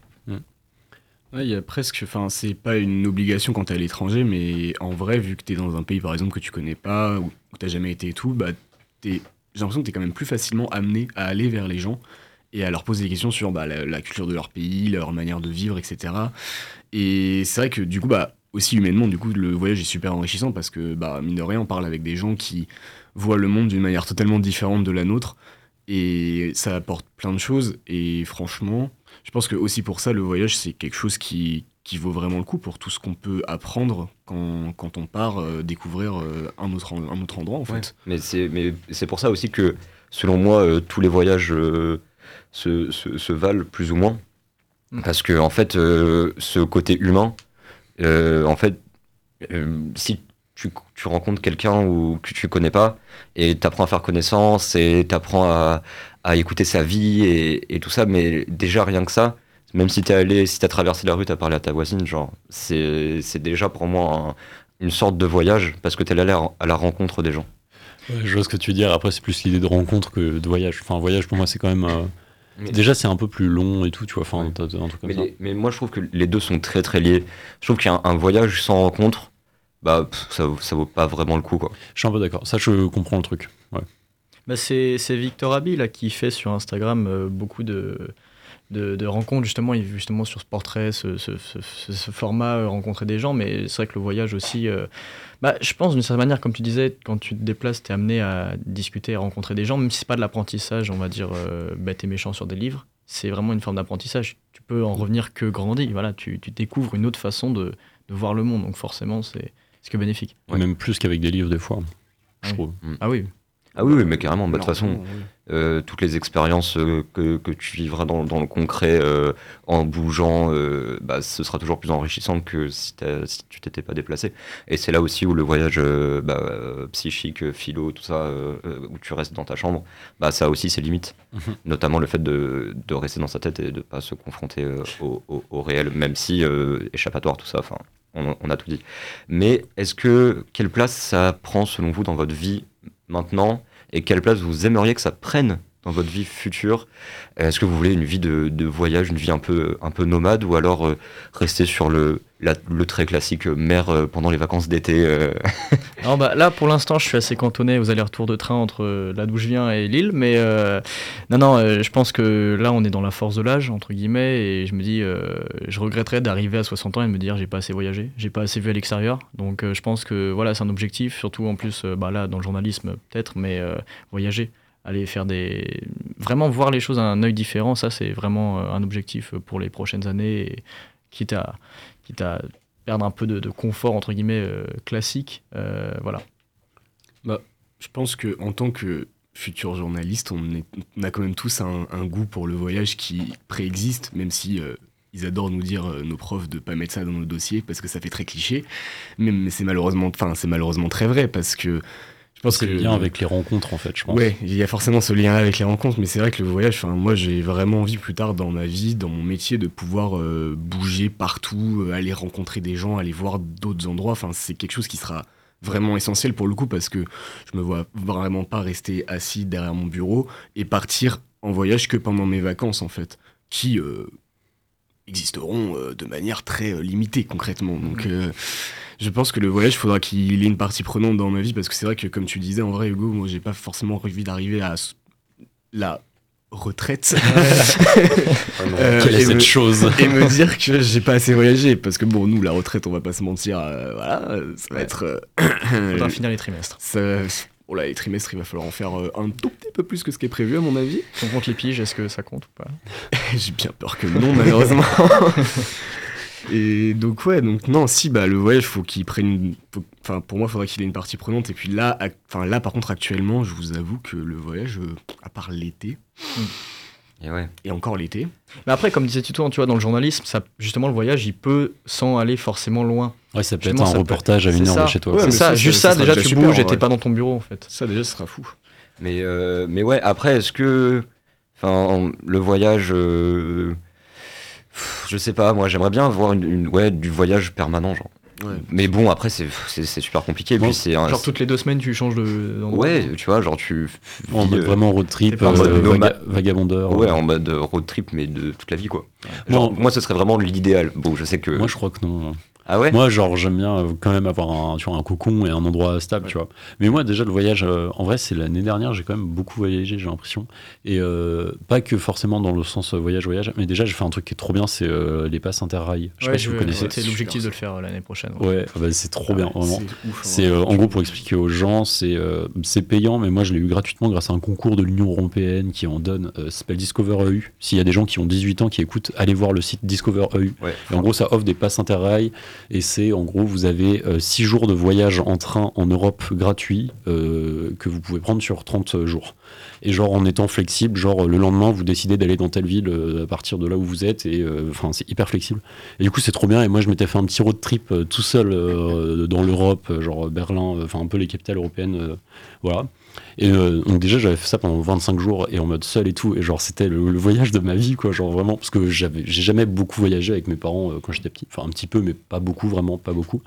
Ouais, y a presque, enfin, c'est pas une obligation quand t'es à l'étranger, mais en vrai, vu que t'es dans un pays par exemple que tu connais pas, ou que t'as jamais été et tout, bah, j'ai l'impression que t'es quand même plus facilement amené à aller vers les gens et à leur poser des questions sur bah, la, la culture de leur pays, leur manière de vivre, etc. Et c'est vrai que du coup, bah, aussi humainement, du coup, le voyage est super enrichissant parce que, bah, mine de rien, on parle avec des gens qui voient le monde d'une manière totalement différente de la nôtre et ça apporte plein de choses. Et franchement, je pense que aussi pour ça, le voyage, c'est quelque chose qui, qui vaut vraiment le coup pour tout ce qu'on peut apprendre quand, quand on part euh, découvrir euh, un, autre, un autre endroit, en fait. Ouais. Mais c'est mais c'est pour ça aussi que, selon moi, euh, tous les voyages euh, se, se, se valent plus ou moins. Mm. Parce que, en fait, euh, ce côté humain, euh, en fait, euh, si tu, tu rencontres quelqu'un ou que tu connais pas et t'apprends à faire connaissance et t'apprends à, à écouter sa vie et, et tout ça, mais déjà rien que ça, même si t'es allé, si t'as traversé la rue, t'as parlé à ta voisine, genre, c'est déjà pour moi un- une sorte de voyage parce que t'es allé à la- rencontre des gens. Je vois ce que tu veux dire. Après, c'est plus l'idée de rencontre que de voyage. Enfin, voyage pour moi, c'est quand même. euh, Mais- Déjà, c'est un peu plus long et tout, tu vois. Enfin, t'as- t'as un truc comme Mais, ça. les- mais moi, je trouve que les deux sont très très liés. Je trouve qu'un un voyage sans rencontre, bah, pff, ça, vaut- ça vaut pas vraiment le coup, quoi. Je suis un peu d'accord. Ça, je comprends le truc. Ouais. Bah, c'est c'est Victor Abi là, qui fait sur Instagram euh, beaucoup de, de, de rencontres, justement, justement sur ce portrait, ce, ce- ce- ce- ce format, euh, rencontrer des gens, mais c'est vrai que le voyage aussi, euh, bah, je pense d'une certaine manière, comme tu disais, quand tu te déplaces, tu es amené à discuter, à rencontrer des gens, même si c'est pas de l'apprentissage, on va dire, euh, bête et méchant sur des livres, c'est vraiment une forme d'apprentissage. Tu peux en revenir que grandi, voilà, tu, tu découvres une autre façon de, de voir le monde, donc forcément, c'est c'est que bénéfique. Même plus qu'avec des livres des fois, je Oui. trouve. Ah oui. Ah oui, oui, mais carrément. Bah, De toute façon, oui. euh, toutes les expériences euh, que, que tu vivras dans, dans le concret euh, en bougeant, bah, ce sera toujours plus enrichissant que si, si tu t'étais pas déplacé. Et c'est là aussi où le voyage bah, psychique, philo, tout ça, où tu restes dans ta chambre, bah, ça a aussi ses limites. Mhm. Notamment le fait de, de rester dans sa tête et de pas se confronter au, au- au réel, même si échappatoire, tout ça, enfin, on, on a tout dit. Mais est-ce que quelle place ça prend selon vous dans votre vie maintenant et quelle place vous aimeriez que ça prenne dans votre vie future Est-ce que vous voulez une vie de, voyage, une vie un peu, un peu nomade ou alors euh, rester sur le, la- le très classique mer euh, pendant les vacances d'été euh, (laughs) Alors bah, là, pour l'instant, je suis assez cantonné aux allers-retours de train entre là d'où je viens et Lille. Mais non, non, je pense que là, on est dans la force de l'âge, entre guillemets. Et je me dis, je regretterais d'arriver à 60 ans et de me dire, j'ai pas assez voyagé, j'ai pas assez vu à l'extérieur. Donc je pense que voilà, c'est un objectif, surtout en plus, bah, là, dans le journalisme, peut-être, mais voyager. Aller faire des. Vraiment voir les choses à un œil différent, ça, c'est vraiment euh, un objectif pour les prochaines années. Quitte à, quitte à perdre un peu de, de confort, entre guillemets, euh, classique. euh, voilà. Bah, je pense que en tant que futur journaliste, on, est- a quand même tous un, goût pour le voyage qui préexiste, même si euh, ils adorent nous dire euh, nos profs de pas mettre ça dans nos dossiers parce que ça fait très cliché. Mais, mais c'est malheureusement, c'est malheureusement très vrai parce que je pense C'est que le lien avec les rencontres, en fait, je pense. Ouais, il y a forcément ce lien avec les rencontres, mais c'est vrai que le voyage, enfin, moi j'ai vraiment envie plus tard dans ma vie, dans mon métier, de pouvoir euh, bouger partout, euh, aller rencontrer des gens, aller voir d'autres endroits. Enfin, c'est quelque chose qui sera vraiment essentiel pour le coup parce que je me vois vraiment pas rester assis derrière mon bureau et partir en voyage que pendant mes vacances en fait, qui euh, existeront euh, de manière très euh, limitée concrètement. Donc euh, je pense que le voyage, il faudra qu'il ait une partie prenante dans ma vie parce que c'est vrai que comme tu disais en vrai Hugo, moi j'ai pas forcément envie d'arriver à la retraite. (laughs) Euh, Quelle est cette me- chose et me (laughs) dire que j'ai pas assez voyagé parce que bon nous la retraite on va pas se mentir euh, voilà ça va être euh, Faudra (clears throat) finir les trimestres. ça, bon là les trimestres il va falloir en faire euh, un tout petit peu plus que ce qui est prévu à mon avis. On compte les piges, est-ce que ça compte ou pas? (laughs) J'ai bien peur que non malheureusement et donc ouais donc non si bah le voyage faut qu'il prenne enfin pour moi il faudrait qu'il ait une partie prenante et puis là enfin là par contre actuellement je vous avoue que le voyage euh, à part l'été Et ouais. et encore l'été Mais après, comme disait Tito, tu vois, dans le journalisme, ça, justement, le voyage, il peut, sans aller forcément loin. Ouais, ça peut Justement, être un peut- reportage à une heure de chez toi. Ouais, c'est ça, ça, juste ça déjà, déjà tu super, bouges vrai. pas dans ton bureau, en fait. ça déjà ce sera fou Mais, euh, mais ouais, après, est-ce que enfin, le voyage, euh, je sais pas, moi j'aimerais bien avoir une, une- ouais, du voyage permanent, genre. Ouais. Mais bon, après, c'est super compliqué. et puis Bon, c'est un- Genre, toutes les deux semaines, tu changes de- d'endroit. Ouais, tu vois, genre tu. En mode euh, vraiment road trip, euh, vaga- vagabondeur. Ouais, en mode road trip, mais de toute la vie, quoi. Genre, Moi- moi, ce serait vraiment l'idéal. Bon, je sais que. Moi, je crois que non. Ah ouais? Moi, genre, j'aime bien euh, quand même avoir un, tu vois, un cocon et un endroit stable, tu vois. Mais moi, déjà, le voyage, euh, en vrai, c'est l'année dernière, j'ai quand même beaucoup voyagé, j'ai l'impression. Et euh, pas que forcément dans le sens euh, voyage-voyage, mais déjà, j'ai fait un truc qui est trop bien, c'est euh, les passes interrail. Je sais Ouais, pas si vous connaissez. C'est l'objectif de le faire euh, l'année prochaine. Ouais, ah bah, c'est trop bien, vraiment. c'est ouf, hein. C'est euh, en gros pour expliquer aux gens, c'est euh, c'est payant, mais moi je l'ai eu gratuitement grâce à un concours de l'Union européenne qui en donne. euh, ça s'appelle Discover EU. S'il y a des gens qui ont 18 ans qui écoutent, allez voir le site Discover EU. Ouais. Et en gros, ça offre des passes interrail et c'est en gros vous avez 6 jours de voyage en train en Europe gratuit euh, que vous pouvez prendre sur 30 jours. Et genre en étant flexible, genre le lendemain vous décidez d'aller dans telle ville euh, à partir de là où vous êtes et euh, enfin c'est hyper flexible. Et du coup c'est trop bien et moi je m'étais fait un petit road trip euh, tout seul dans l'Europe, genre Berlin, enfin un peu les capitales européennes, voilà. Et donc déjà j'avais fait ça pendant 25 jours et en mode seul et tout et genre c'était le, voyage de ma vie quoi, genre vraiment parce que j'avais j'ai jamais beaucoup voyagé avec mes parents quand j'étais petit, enfin un petit peu mais pas beaucoup vraiment pas beaucoup.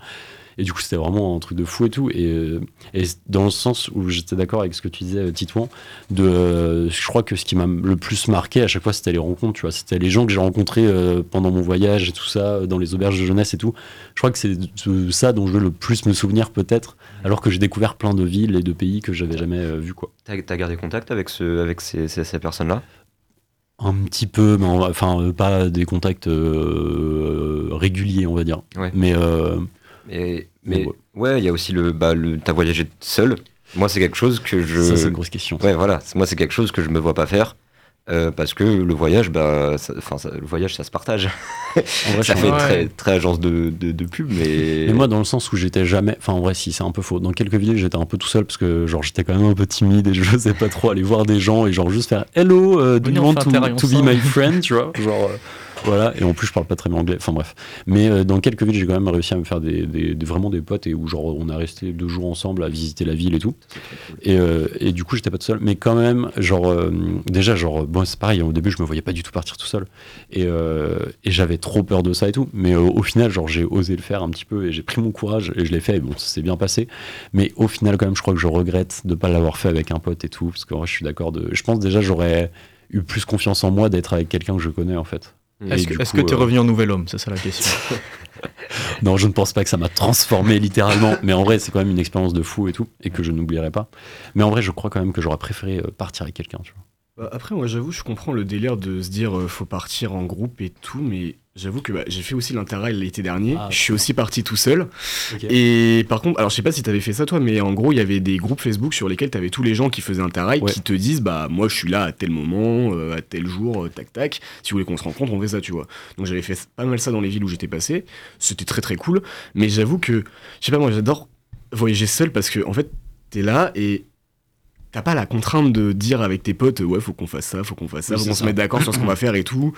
Et du coup, c'était vraiment un truc de fou et tout. Et, euh, et dans le sens où j'étais d'accord avec ce que tu disais, euh, Titouan, de, euh, je crois que ce qui m'a le plus marqué à chaque fois, c'était les rencontres. Tu vois, c'était les gens que j'ai rencontrés euh, pendant mon voyage et tout ça, dans les auberges de jeunesse et tout. Je crois que c'est ça dont je veux le plus me souvenir peut-être, alors que j'ai découvert plein de villes et de pays que j'avais jamais euh, vu quoi. T'as t'as gardé contact avec, ce, avec ces, ces, ces personnes-là? Un petit peu, mais en- enfin pas des contacts réguliers, on va dire. Ouais. Mais euh, Mais, mais Ouais. ouais, il y a aussi le. Bah, le T'as voyagé seul. Moi, c'est quelque chose que je. ça, c'est une grosse question. Ouais, voilà. Moi, c'est quelque chose que je me vois pas faire. Euh, parce que le voyage, bah, ça- le voyage, ça se partage. En vrai, (laughs) ça fait Ouais. très, très agence de, de, de pub, mais. Mais moi, dans le sens où j'étais jamais. Enfin, en vrai, si, c'est un peu faux. Dans quelques villes, j'étais un peu tout seul parce que, genre, j'étais quand même un peu timide et (laughs) je n'osais pas trop aller voir des gens et, genre, juste faire Hello, euh, do you want to, to be my friend Tu vois? (laughs) Genre. euh, voilà, et en plus je parle pas très bien anglais, enfin bref. Mais euh, dans quelques villes, j'ai quand même réussi à me faire des, des- des- vraiment des potes et où genre on a resté deux jours ensemble à visiter la ville et tout. Et, euh, et du coup, j'étais pas tout seul. Mais quand même, genre, euh, déjà, genre, bon, c'est pareil, au début, je me voyais pas du tout partir tout seul. Et, et j'avais trop peur de ça et tout. Mais au final, genre, j'ai osé le faire un petit peu et j'ai pris mon courage et je l'ai fait. Et bon, ça s'est bien passé. Mais au final, quand même, je crois que je regrette de pas l'avoir fait avec un pote et tout. Parce que moi, je suis d'accord de. Je pense déjà, j'aurais eu plus confiance en moi d'être avec quelqu'un que je connais, en fait. Est-ce que que t'es euh, revenu en nouvel homme? C'est ça la question. (laughs) non, je ne pense pas que ça m'a transformé littéralement, mais en vrai, c'est quand même une expérience de fou et tout, et que je n'oublierai pas. Mais en vrai, je crois quand même que j'aurais préféré euh, partir avec quelqu'un, tu vois. Bah, après, moi, j'avoue, je comprends le délire de se dire euh, faut partir en groupe et tout, mais j'avoue que bah, j'ai fait aussi l'interrail l'été dernier. Ah, je suis aussi parti tout seul. Et par contre, alors je sais pas si t'avais fait ça toi, mais en gros, il y avait des groupes Facebook sur lesquels t'avais tous les gens qui faisaient interrail Ouais. qui te disent bah moi je suis là à tel moment, euh, à tel jour, euh, tac tac. Si vous voulez qu'on se rencontre, on fait ça, tu vois. Donc j'avais fait pas mal ça dans les villes où j'étais passé. C'était très très cool. Mais j'avoue que, je sais pas, moi j'adore voyager seul parce que en fait, t'es là et t'as pas la contrainte de dire avec tes potes ouais faut qu'on fasse ça faut qu'on fasse ça Oui, faut qu'on se mette d'accord sur ce qu'on va (clears throat) faire et tout.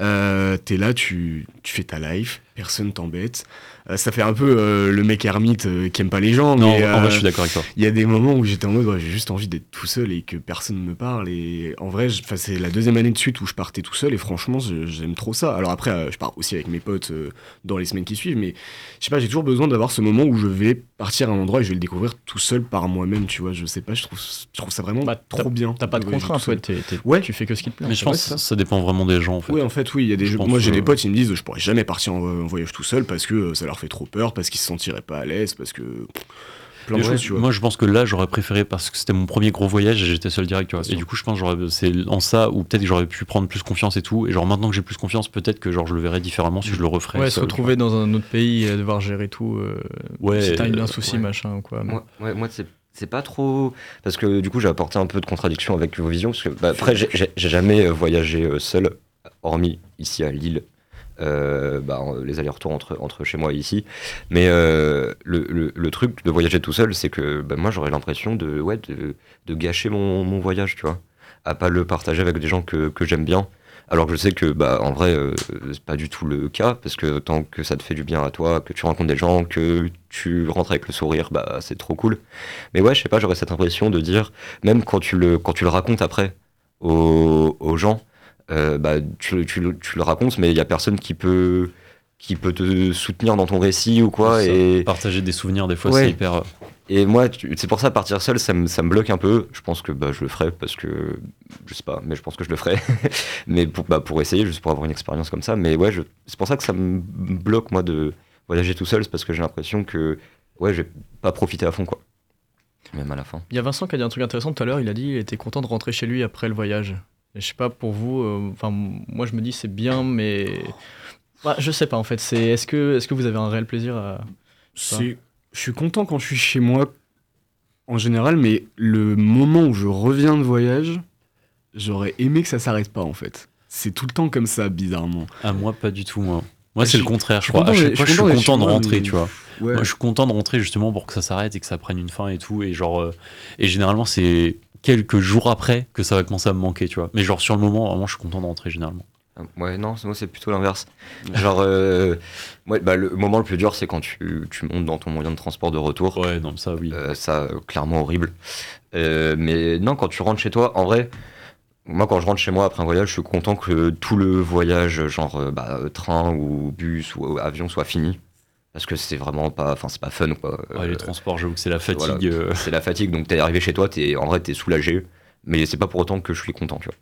Euh, t'es là tu, tu fais ta life personne t'embête. Euh, ça fait un peu euh, le mec ermite euh, qui aime pas les gens Non, mais en vrai, je suis d'accord avec toi. il y a des moments où j'étais en mode ouais, j'ai juste envie d'être tout seul et que personne me parle. Et en vrai c'est la deuxième année de suite où je partais tout seul et franchement j'aime trop ça. Alors après euh, je pars aussi avec mes potes euh, dans les semaines qui suivent mais je sais pas j'ai toujours besoin d'avoir ce moment où je vais partir à un endroit et je vais le découvrir tout seul par moi-même tu vois. Je sais pas je trouve, je trouve ça vraiment trop bien Bah, T'as pas de contraintes, ouais, tu fais que ce qui te plaît. Mais je pense que ça dépend vraiment des gens, en fait. Oui, en fait, oui, il y a des Je jeux- Moi, j'ai que- des potes qui me disent je pourrais jamais partir en, en voyage tout seul parce que euh, ça leur fait trop peur, parce qu'ils se sentiraient pas à l'aise, parce que. Plein de Ouais, choses, tu vois. Moi, je pense que là, j'aurais préféré parce que c'était mon premier gros voyage et j'étais seul direct, tu vois. Et du coup, je pense que j'aurais- c'est en ça où peut-être que j'aurais pu prendre plus confiance et tout. Et genre maintenant que j'ai plus confiance, peut-être que genre je le verrais différemment si je le referais. Ouais, se retrouver dans un autre pays et devoir gérer tout. euh, Ouais, si t'as eu euh, un souci, ouais. machin ou quoi. mais- Moi, ouais, moi c'est c'est pas trop. Parce que du coup, j'ai apporté un peu de contradiction avec vos visions. Parce que, bah, après, j'ai- jamais euh, voyagé euh, seul, hormis ici à Lille. Euh, bah, les allers-retours entre, entre chez moi et ici. Mais euh, le, le- le truc de voyager tout seul, c'est que bah, moi, j'aurais l'impression de, ouais, de, de gâcher mon, mon voyage, tu vois. À pas le partager avec des gens que, que j'aime bien. Alors que je sais que, bah, en vrai, euh, c'est pas du tout le cas, parce que tant que ça te fait du bien à toi, que tu rencontres des gens, que tu rentres avec le sourire, bah, c'est trop cool. Mais ouais, je sais pas, j'aurais cette impression de dire, même quand tu le, quand tu le racontes après aux, aux gens, euh, bah, tu, tu le- tu le racontes, mais il y a personne qui peut, qui peut te soutenir dans ton récit ou quoi. Et Partager des souvenirs, des fois, Ouais. c'est hyper. euh, Et moi, c'est pour ça, partir seul, ça me, ça me bloque un peu. Je pense que bah, je le ferai parce que. Je sais pas, mais je pense que je le ferai. (laughs) mais pour, bah, pour essayer, juste pour avoir une expérience comme ça. Mais ouais, je- c'est pour ça que ça me bloque, moi, de voyager tout seul. C'est parce que j'ai l'impression que. Ouais, j'ai pas profité à fond, quoi. Même à la fin. Il y a Vincent qui a dit un truc intéressant tout à l'heure. Il a dit qu'il était content de rentrer chez lui après le voyage. Je sais pas pour vous. euh, Enfin, moi je me dis c'est bien, mais Bah, je sais pas en fait. C'est est-ce que est-ce que vous avez un réel plaisir à Je suis content quand je suis chez moi en général, mais le moment où je reviens de voyage, j'aurais aimé que ça s'arrête pas en fait. C'est tout le temps comme ça, bizarrement. Ah, moi, pas du tout, moi. Moi, Ah, c'est le contraire, je crois. À content chaque d'être- fois, je suis content de rentrer, mais- tu vois. Ouais. Moi, je suis content de rentrer justement pour que ça s'arrête et que ça prenne une fin et tout. Et genre, euh, et généralement, c'est quelques jours après que ça va commencer à me manquer, tu vois. Mais genre, sur le moment, vraiment, je suis content de rentrer généralement. Ouais, non, moi c'est plutôt l'inverse. Genre, euh, ouais, bah, le moment le plus dur, c'est quand tu, tu montes dans ton moyen de transport de retour. Ouais, non, ça, oui. ça, euh, clairement horrible. Euh, mais non, quand tu rentres chez toi, en vrai, moi quand je rentre chez moi après un voyage, je suis content que tout le voyage, genre bah, train ou bus ou avion, soit fini. Parce que c'est vraiment pas, enfin c'est pas fun quoi. Ouais, les transports, j'avoue que c'est la fatigue. euh. C'est la fatigue, donc t'es arrivé chez toi, es, en vrai t'es soulagé, mais c'est pas pour autant que je suis content, tu vois.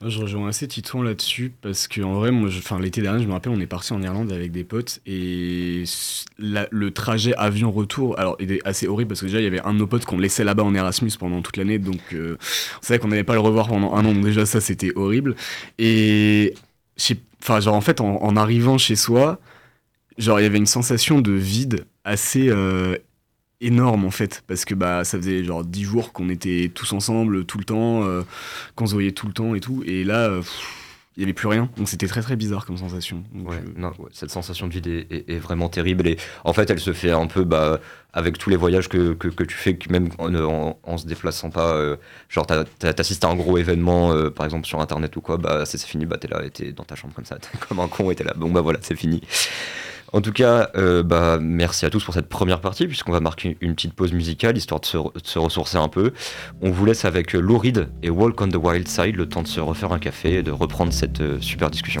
Moi, Je rejoins assez Titouan là-dessus parce que en vrai, moi, je- enfin, l'été dernier, je me rappelle, on est parti en Irlande avec des potes et la- le trajet avion-retour, alors, il est assez horrible parce que déjà, il y avait un de nos potes qu'on laissait là-bas en Erasmus pendant toute l'année, donc euh, on savait qu'on n'allait pas le revoir pendant un an, donc déjà, ça, c'était horrible. Et, enfin, genre, en fait, en, en arrivant chez soi, genre, il y avait une sensation de vide assez euh, énorme en fait. Parce que bah ça faisait genre dix jours qu'on était tous ensemble tout le temps euh, qu'on se voyait tout le temps et tout. Et là euh, il n'y avait plus rien. Donc c'était très très bizarre comme sensation. Ouais, non, ouais, cette sensation de vide est, est, est, vraiment terrible. Et en fait elle se fait un peu bah, avec tous les voyages que, que, que tu fais même en, en, en, se déplaçant pas euh, genre t'assistes à un gros événement par exemple sur internet ou quoi bah c'est fini. Bah t'es là t'es dans ta chambre comme ça. (laughs) Comme un con et t'es là. Bon bah voilà c'est fini en tout cas, euh, bah, merci à tous pour cette première partie, puisqu'on va marquer une petite pause musicale, histoire de se, ressourcer un peu. On vous laisse avec Lou Reed et Walk on the Wild Side, le temps de se refaire un café et de reprendre cette euh, super discussion.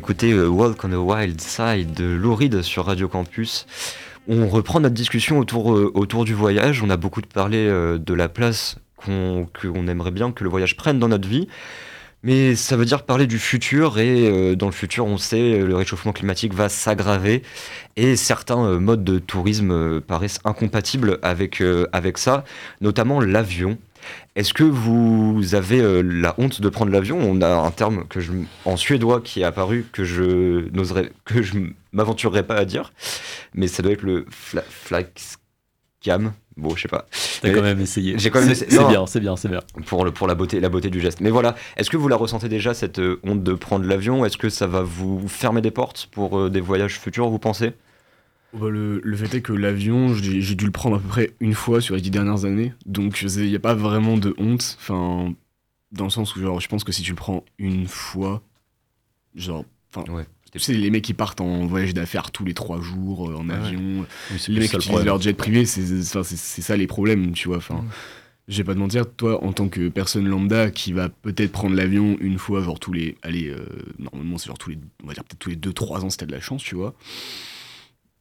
d'écouter Walk on the Wild Side de sur Radio Campus. On reprend notre discussion autour, autour du voyage. On a beaucoup parlé de la place qu'on aimerait bien que le voyage prenne dans notre vie. Mais ça veut dire parler du futur et euh, dans le futur, on sait, le réchauffement climatique va s'aggraver et certains euh, modes de tourisme euh, paraissent incompatibles euh, avec ça, notamment l'avion. Est-ce que vous avez euh, la honte de prendre l'avion? On a un terme que je, en suédois qui est apparu que je n'oserais, que je m'aventurerais pas à dire, mais ça doit être le fla, flaxcam. Bon, je sais pas. T'as quand même essayé. J'ai quand même C'est- essayé. c'est Non, bien, c'est bien, c'est bien. Pour, le, pour la, beauté, la beauté du geste. Mais voilà, est-ce que vous la ressentez déjà, cette euh, honte de prendre l'avion? Est-ce que ça va vous fermer des portes pour euh, des voyages futurs, vous pensez? Bah, le, le fait est que l'avion, j'ai dû le prendre à peu près une fois sur les dix dernières années, donc il n'y a pas vraiment de honte, enfin, dans le sens où genre, je pense que si tu le prends une fois, genre, enfin, tu sais, les mecs qui partent en voyage d'affaires tous les trois jours euh, en Ouais. avion, les mecs qui utilisent problème. leur jet privé, c'est ça les problèmes, tu vois, enfin. Je vais pas te mentir, toi, en tant que personne lambda qui va peut-être prendre l'avion une fois, genre tous les. Allez, euh, normalement, c'est genre tous les. On va dire peut-être tous les 2-3 ans si t'as de la chance, tu vois.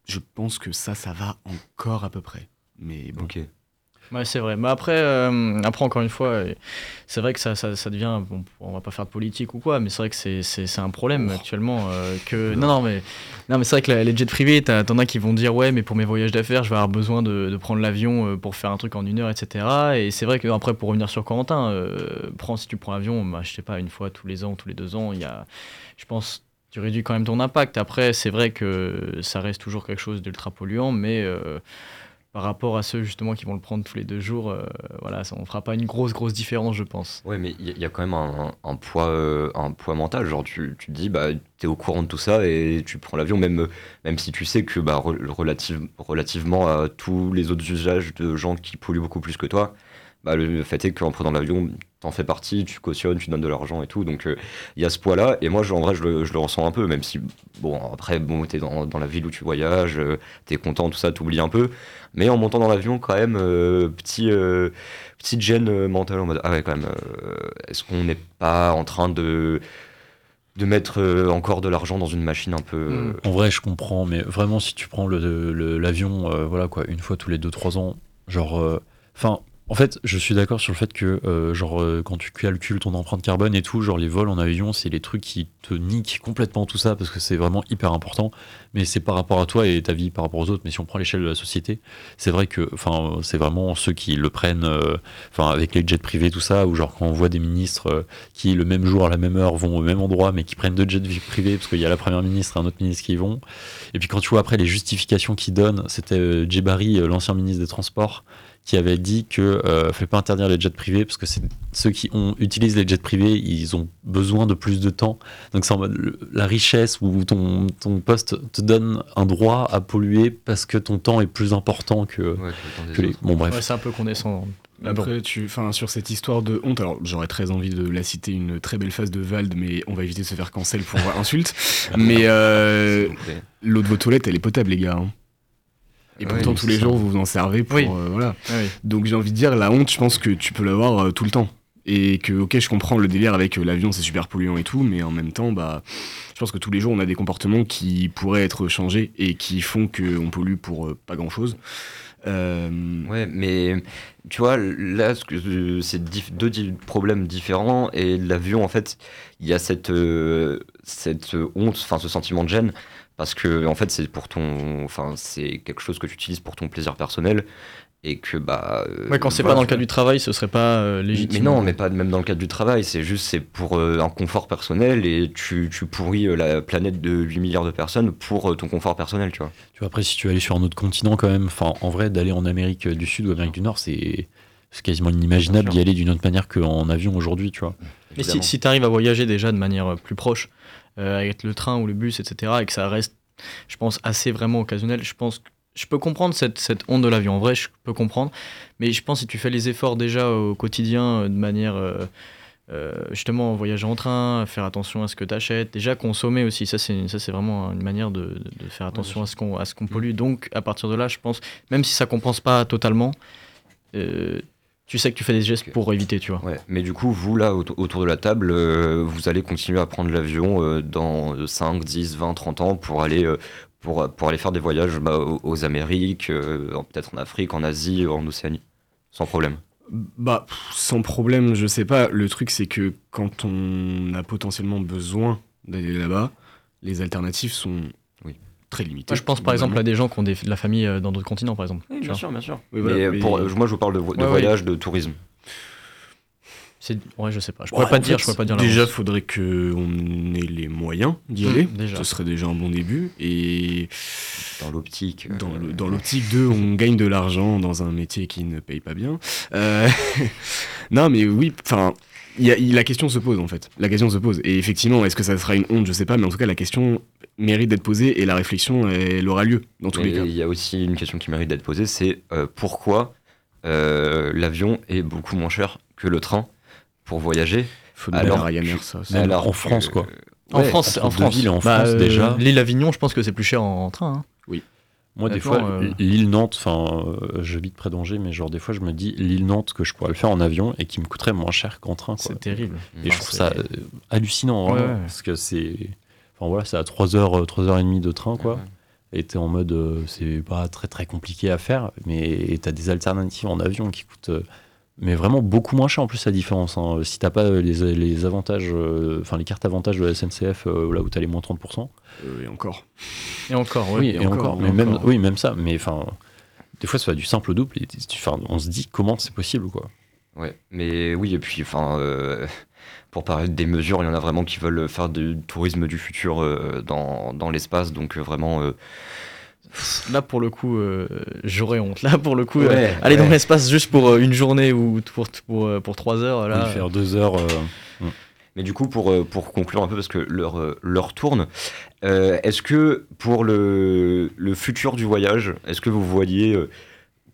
Je pense que ça, ça va encore à peu près. Mais bon. Ouais, c'est vrai. Mais après, euh, après encore une fois, c'est vrai que ça, ça, ça devient. Bon, on va pas faire de politique ou quoi, mais c'est vrai que c'est, c'est, c'est un problème actuellement. euh, que non, non, mais non, mais c'est vrai que la- les jets privés, t'as- t'en as qui vont dire ouais, mais pour mes voyages d'affaires, je vais avoir besoin de, de prendre l'avion euh, pour faire un truc en une heure, etc. Et c'est vrai que après, pour revenir sur Corentin, euh, prends si tu prends l'avion, bah, je sais pas, une fois tous les ans, tous les deux ans, il y a, je pense. Tu réduis quand même ton impact. Après, c'est vrai que ça reste toujours quelque chose d'ultra polluant, mais euh, par rapport à ceux justement qui vont le prendre tous les deux jours, euh, voilà, ça, on fera pas une grosse grosse différence, je pense. Ouais, mais il y, a- quand même un, poids, euh, un poids mental. Genre, tu, tu te dis, bah, t'es au courant de tout ça et tu prends l'avion, même, même si tu sais que, bah, re- relative- relativement à tous les autres usages de gens qui polluent beaucoup plus que toi, bah, le fait est qu'en prenant l'avion, t'en fais partie, tu cautionnes, tu donnes de l'argent et tout. Donc, euh, il y a ce poids-là. Et moi, je- en vrai, je le, ressens un peu, même si, bon, après, bon, t'es dans, la ville où tu voyages, euh, t'es content, tout ça, t'oublies un peu. Mais en montant dans l'avion, quand même, euh, petit, petite gêne mentale en mode, ah ouais, quand même, est-ce qu'on n'est pas en train de de mettre encore de l'argent dans une machine un peu euh, En vrai, je comprends, mais vraiment, si tu prends l'avion, euh, voilà quoi, une fois tous les 2-3 ans, genre. Enfin, en fait, je suis d'accord sur le fait que, euh, genre, euh, quand tu calcules ton empreinte carbone et tout, genre, les vols en avion, c'est les trucs qui te niquent complètement tout ça, parce que c'est vraiment hyper important. Mais c'est par rapport à toi et ta vie par rapport aux autres. Mais si on prend l'échelle de la société, c'est vrai que, enfin, c'est vraiment ceux qui le prennent, euh, enfin, avec les jets privés, tout ça, ou genre, quand on voit des ministres qui, le même jour, à la même heure, vont au même endroit, mais qui prennent deux jets privés, parce qu'il y a la première ministre et un autre ministre qui y vont. Et puis quand tu vois après les justifications qu'ils donnent, c'était euh, l'ancien ministre des Transports, qui avait dit que euh, fallait pas interdire les jets privés parce que c'est ceux qui ont, utilisent les jets privés, ils ont besoin de plus de temps. Donc c'est en mode le- la richesse ou ton, ton poste te donne un droit à polluer parce que ton temps est plus important que, que les. Bon bref. Ouais, c'est un peu condescendant. Bon. Après, tu, enfin, sur cette histoire de honte, alors j'aurais très envie de la citer une très belle phase de Vald, mais on va éviter de se faire cancel pour (laughs) insulte. mais euh, l'eau de vos toilettes, elle est potable, les gars. hein. Et Ouais, pourtant, tous les ça. jours, vous vous en servez pour. Oui. euh, voilà. Oui. Donc, j'ai envie de dire, la honte, je pense que tu peux l'avoir euh, tout le temps. Et que, ok, je comprends le délire avec euh, l'avion, c'est super polluant et tout, mais en même temps, bah, je pense que tous les jours, on a des comportements qui pourraient être changés et qui font qu'on pollue pour pas grand chose. Ouais, mais tu vois, là, c'est deux problèmes différents. Et l'avion, en fait, il y a cette, cette honte, enfin, ce sentiment de gêne. Parce que, en fait, c'est pour ton. Enfin, c'est quelque chose que tu utilises pour ton plaisir personnel. Et que, bah. euh, Ouais, quand c'est voilà, pas dans le cadre du travail, ce serait pas euh, Mais légitime. non, mais pas même dans le cadre du travail, c'est juste c'est pour euh, un confort personnel et tu, tu pourris euh, la planète de 8 milliards de personnes pour euh, ton confort personnel, tu vois. Tu vois, après, si tu veux aller sur un autre continent, quand même, enfin, en vrai, d'aller en Amérique du Sud ou Amérique du Nord, c'est c'est quasiment inimaginable d'y aller d'une autre manière qu'en avion aujourd'hui, tu vois. Et si, si tu arrives à voyager déjà de manière plus proche, avec le train ou le bus, etc., et que ça reste, je pense, assez vraiment occasionnel, je pense que je peux comprendre cette, cette honte de l'avion. En vrai, je peux comprendre. Mais je pense que si tu fais les efforts déjà au quotidien euh, de manière. euh, euh, justement, voyager en train, faire attention à ce que tu achètes, déjà consommer aussi, ça c'est ça c'est vraiment une manière de, de- de faire attention à ce qu'on à ce qu'on pollue. Donc à partir de là, je pense, même si ça compense pas totalement, euh, tu sais que tu fais des gestes pour éviter, tu vois. Ouais, mais du coup, vous, là, auto- autour de la table, euh, vous allez continuer à prendre l'avion euh, dans 5, 10, 20, 30 ans pour aller, euh, pour, pour aller faire des voyages bah, aux, aux Amériques, euh, peut-être en Afrique, en Asie, en Océanie, sans problème. Bah, sans problème, je sais pas. Le truc, c'est que quand on a potentiellement besoin d'aller là-bas, les alternatives sont très limitées. Moi, je pense par exemple à des gens qui ont de la famille euh, dans d'autres continents, par exemple. Oui, bien sûr, bien sûr. Oui, voilà, mais mais- pour- moi, je vous parle de, vo- de Ouais, ouais. voyage, de tourisme. Ouais, je sais pas. Je pourrais Ouais, pas te dire, fait, je pourrais pas dire Déjà, faudrait qu'on ait les moyens d'y Mmh, aller. déjà. Ce serait déjà un bon début. Et dans l'optique, euh, dans, l'optique de, on (laughs) gagne de l'argent dans un métier qui ne paye pas bien. Euh, (laughs) non, mais oui. Enfin, la question se pose en fait. La question se pose. Et effectivement, est-ce que ça sera une honte? Je sais pas. Mais en tout cas, la question mérite d'être posée et la réflexion, elle aura lieu dans tous les cas. Il y a aussi une question qui mérite d'être posée, c'est euh, pourquoi euh, l'avion est beaucoup moins cher que le train pour voyager Faut à Ryanair, ça, c'est- alors En France, que- quoi. En Ouais, France, en France. villes, en Bah, France, euh, déjà. L'île Avignon, je pense que c'est plus cher en, en train. hein. Oui. Moi, des fois, euh, l'île Nantes, enfin, euh, j'habite près d'Angers, mais genre, des fois, je me dis l'île Nantes que je pourrais le faire en avion et qui me coûterait moins cher qu'en train. quoi. C'est terrible. Et Enfin, je trouve ça hallucinant, Ouais, vraiment, ouais. parce que c'est. Enfin, voilà, c'est à 3h, 3h30 de train, quoi. Et t'es en mode, euh, c'est pas très très compliqué à faire, mais t'as des alternatives en avion qui coûtent. euh, mais vraiment beaucoup moins cher en plus la différence. hein. Si t'as pas les, les avantages, euh, enfin les cartes avantages de la SNCF, euh, là où t'as les moins 30%. Euh, et encore. Et encore, ouais. Oui, et, encore. Mais même, encore. oui, même ça. Mais enfin, des fois, ça va du simple au double. Et on se dit comment c'est possible, quoi. Ouais, mais oui, et puis, enfin, euh, pour parler des mesures, il y en a vraiment qui veulent faire du tourisme du futur euh, dans, dans l'espace, donc euh, vraiment. euh, Là, pour le coup, euh, j'aurais honte. Là, pour le coup, euh, Ouais, aller dans l'espace juste pour euh, une journée ou pour, pour, pour trois heures, là. Oui, faire deux heures. euh, Mais du coup, pour, pour conclure un peu, parce que l'heure l'heure tourne, euh, est-ce que pour le, le futur du voyage, est-ce que vous voyez euh,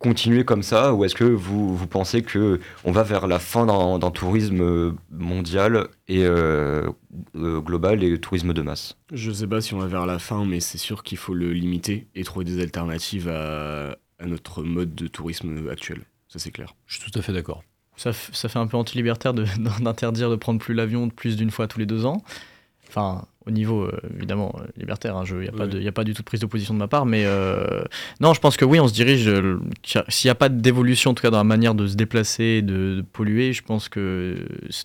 continuer comme ça ou est-ce que vous, vous pensez que on va vers la fin d'un tourisme euh, mondial et euh, euh, global et tourisme de masse? Je sais pas si on va vers la fin, mais c'est sûr qu'il faut le limiter et trouver des alternatives à, à notre mode de tourisme actuel. Ça, c'est clair. Je suis tout à fait d'accord. Ça, ça fait un peu anti-libertaire de- (laughs) d'interdire de prendre plus l'avion de plus d'une fois tous les deux ans. Enfin, au niveau, euh, évidemment, euh, libertaire, il n'y a, pas a du tout de prise de position de ma part, mais euh, non, je pense que oui, on se dirige. S'il n'y a pas d'évolution, en tout cas dans la manière de se déplacer, et de, de polluer, je pense que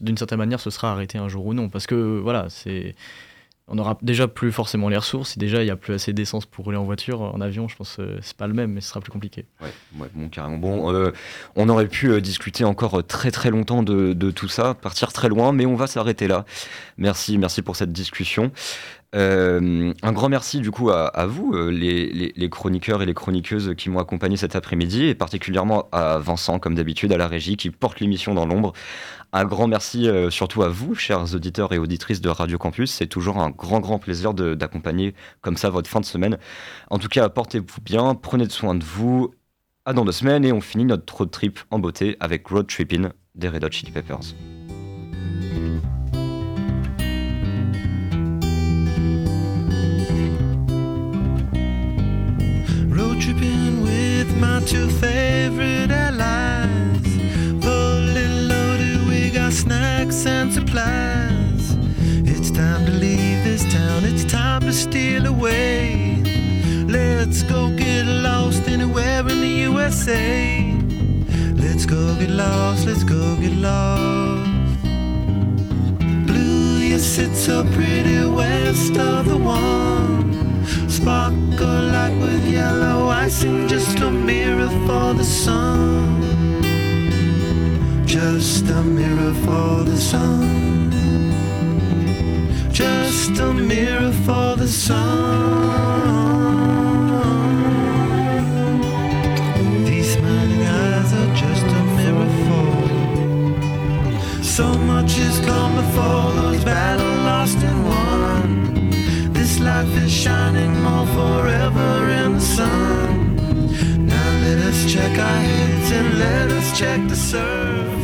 d'une certaine manière, ce sera arrêté un jour ou non. Parce que voilà, c'est. On aura déjà plus forcément les ressources. Déjà il n'y a plus assez d'essence pour rouler en voiture, en avion, je pense que c'est pas le même, mais ce sera plus compliqué. Ouais, bon, carrément. Bon, euh, on aurait pu euh, discuter encore euh, très très longtemps de, de tout ça, partir très loin, mais on va s'arrêter là. Merci, merci pour cette discussion. Euh, un grand merci du coup à, vous, euh, les, chroniqueurs et les chroniqueuses qui m'ont accompagné cet après-midi, et particulièrement à Vincent, comme d'habitude, à la régie, qui porte l'émission dans l'ombre. Un grand merci euh, surtout à vous, chers auditeurs et auditrices de Radio Campus. C'est toujours un grand, grand plaisir d'accompagner comme ça votre fin de semaine. En tout cas, portez-vous bien, prenez soin de vous. À dans deux semaines et on finit notre road trip en beauté avec Road Trippin' des Red Hot Chili Peppers. My favorite allies. Fully loaded, we got snacks and supplies. It's time to leave this town, it's time to steal away. Let's go get lost anywhere in the USA. Let's go get lost, let's go get lost. Blue, you sit so pretty west of the one. Sparkle like with yellow icing, just a mirror for the sun. Just a mirror for the sun. Just a mirror for the sun. These smiling eyes are just a mirror for. So much has come before those battle lost. This life is shining more forever in the sun. Now let us check our heads and let us check the surf.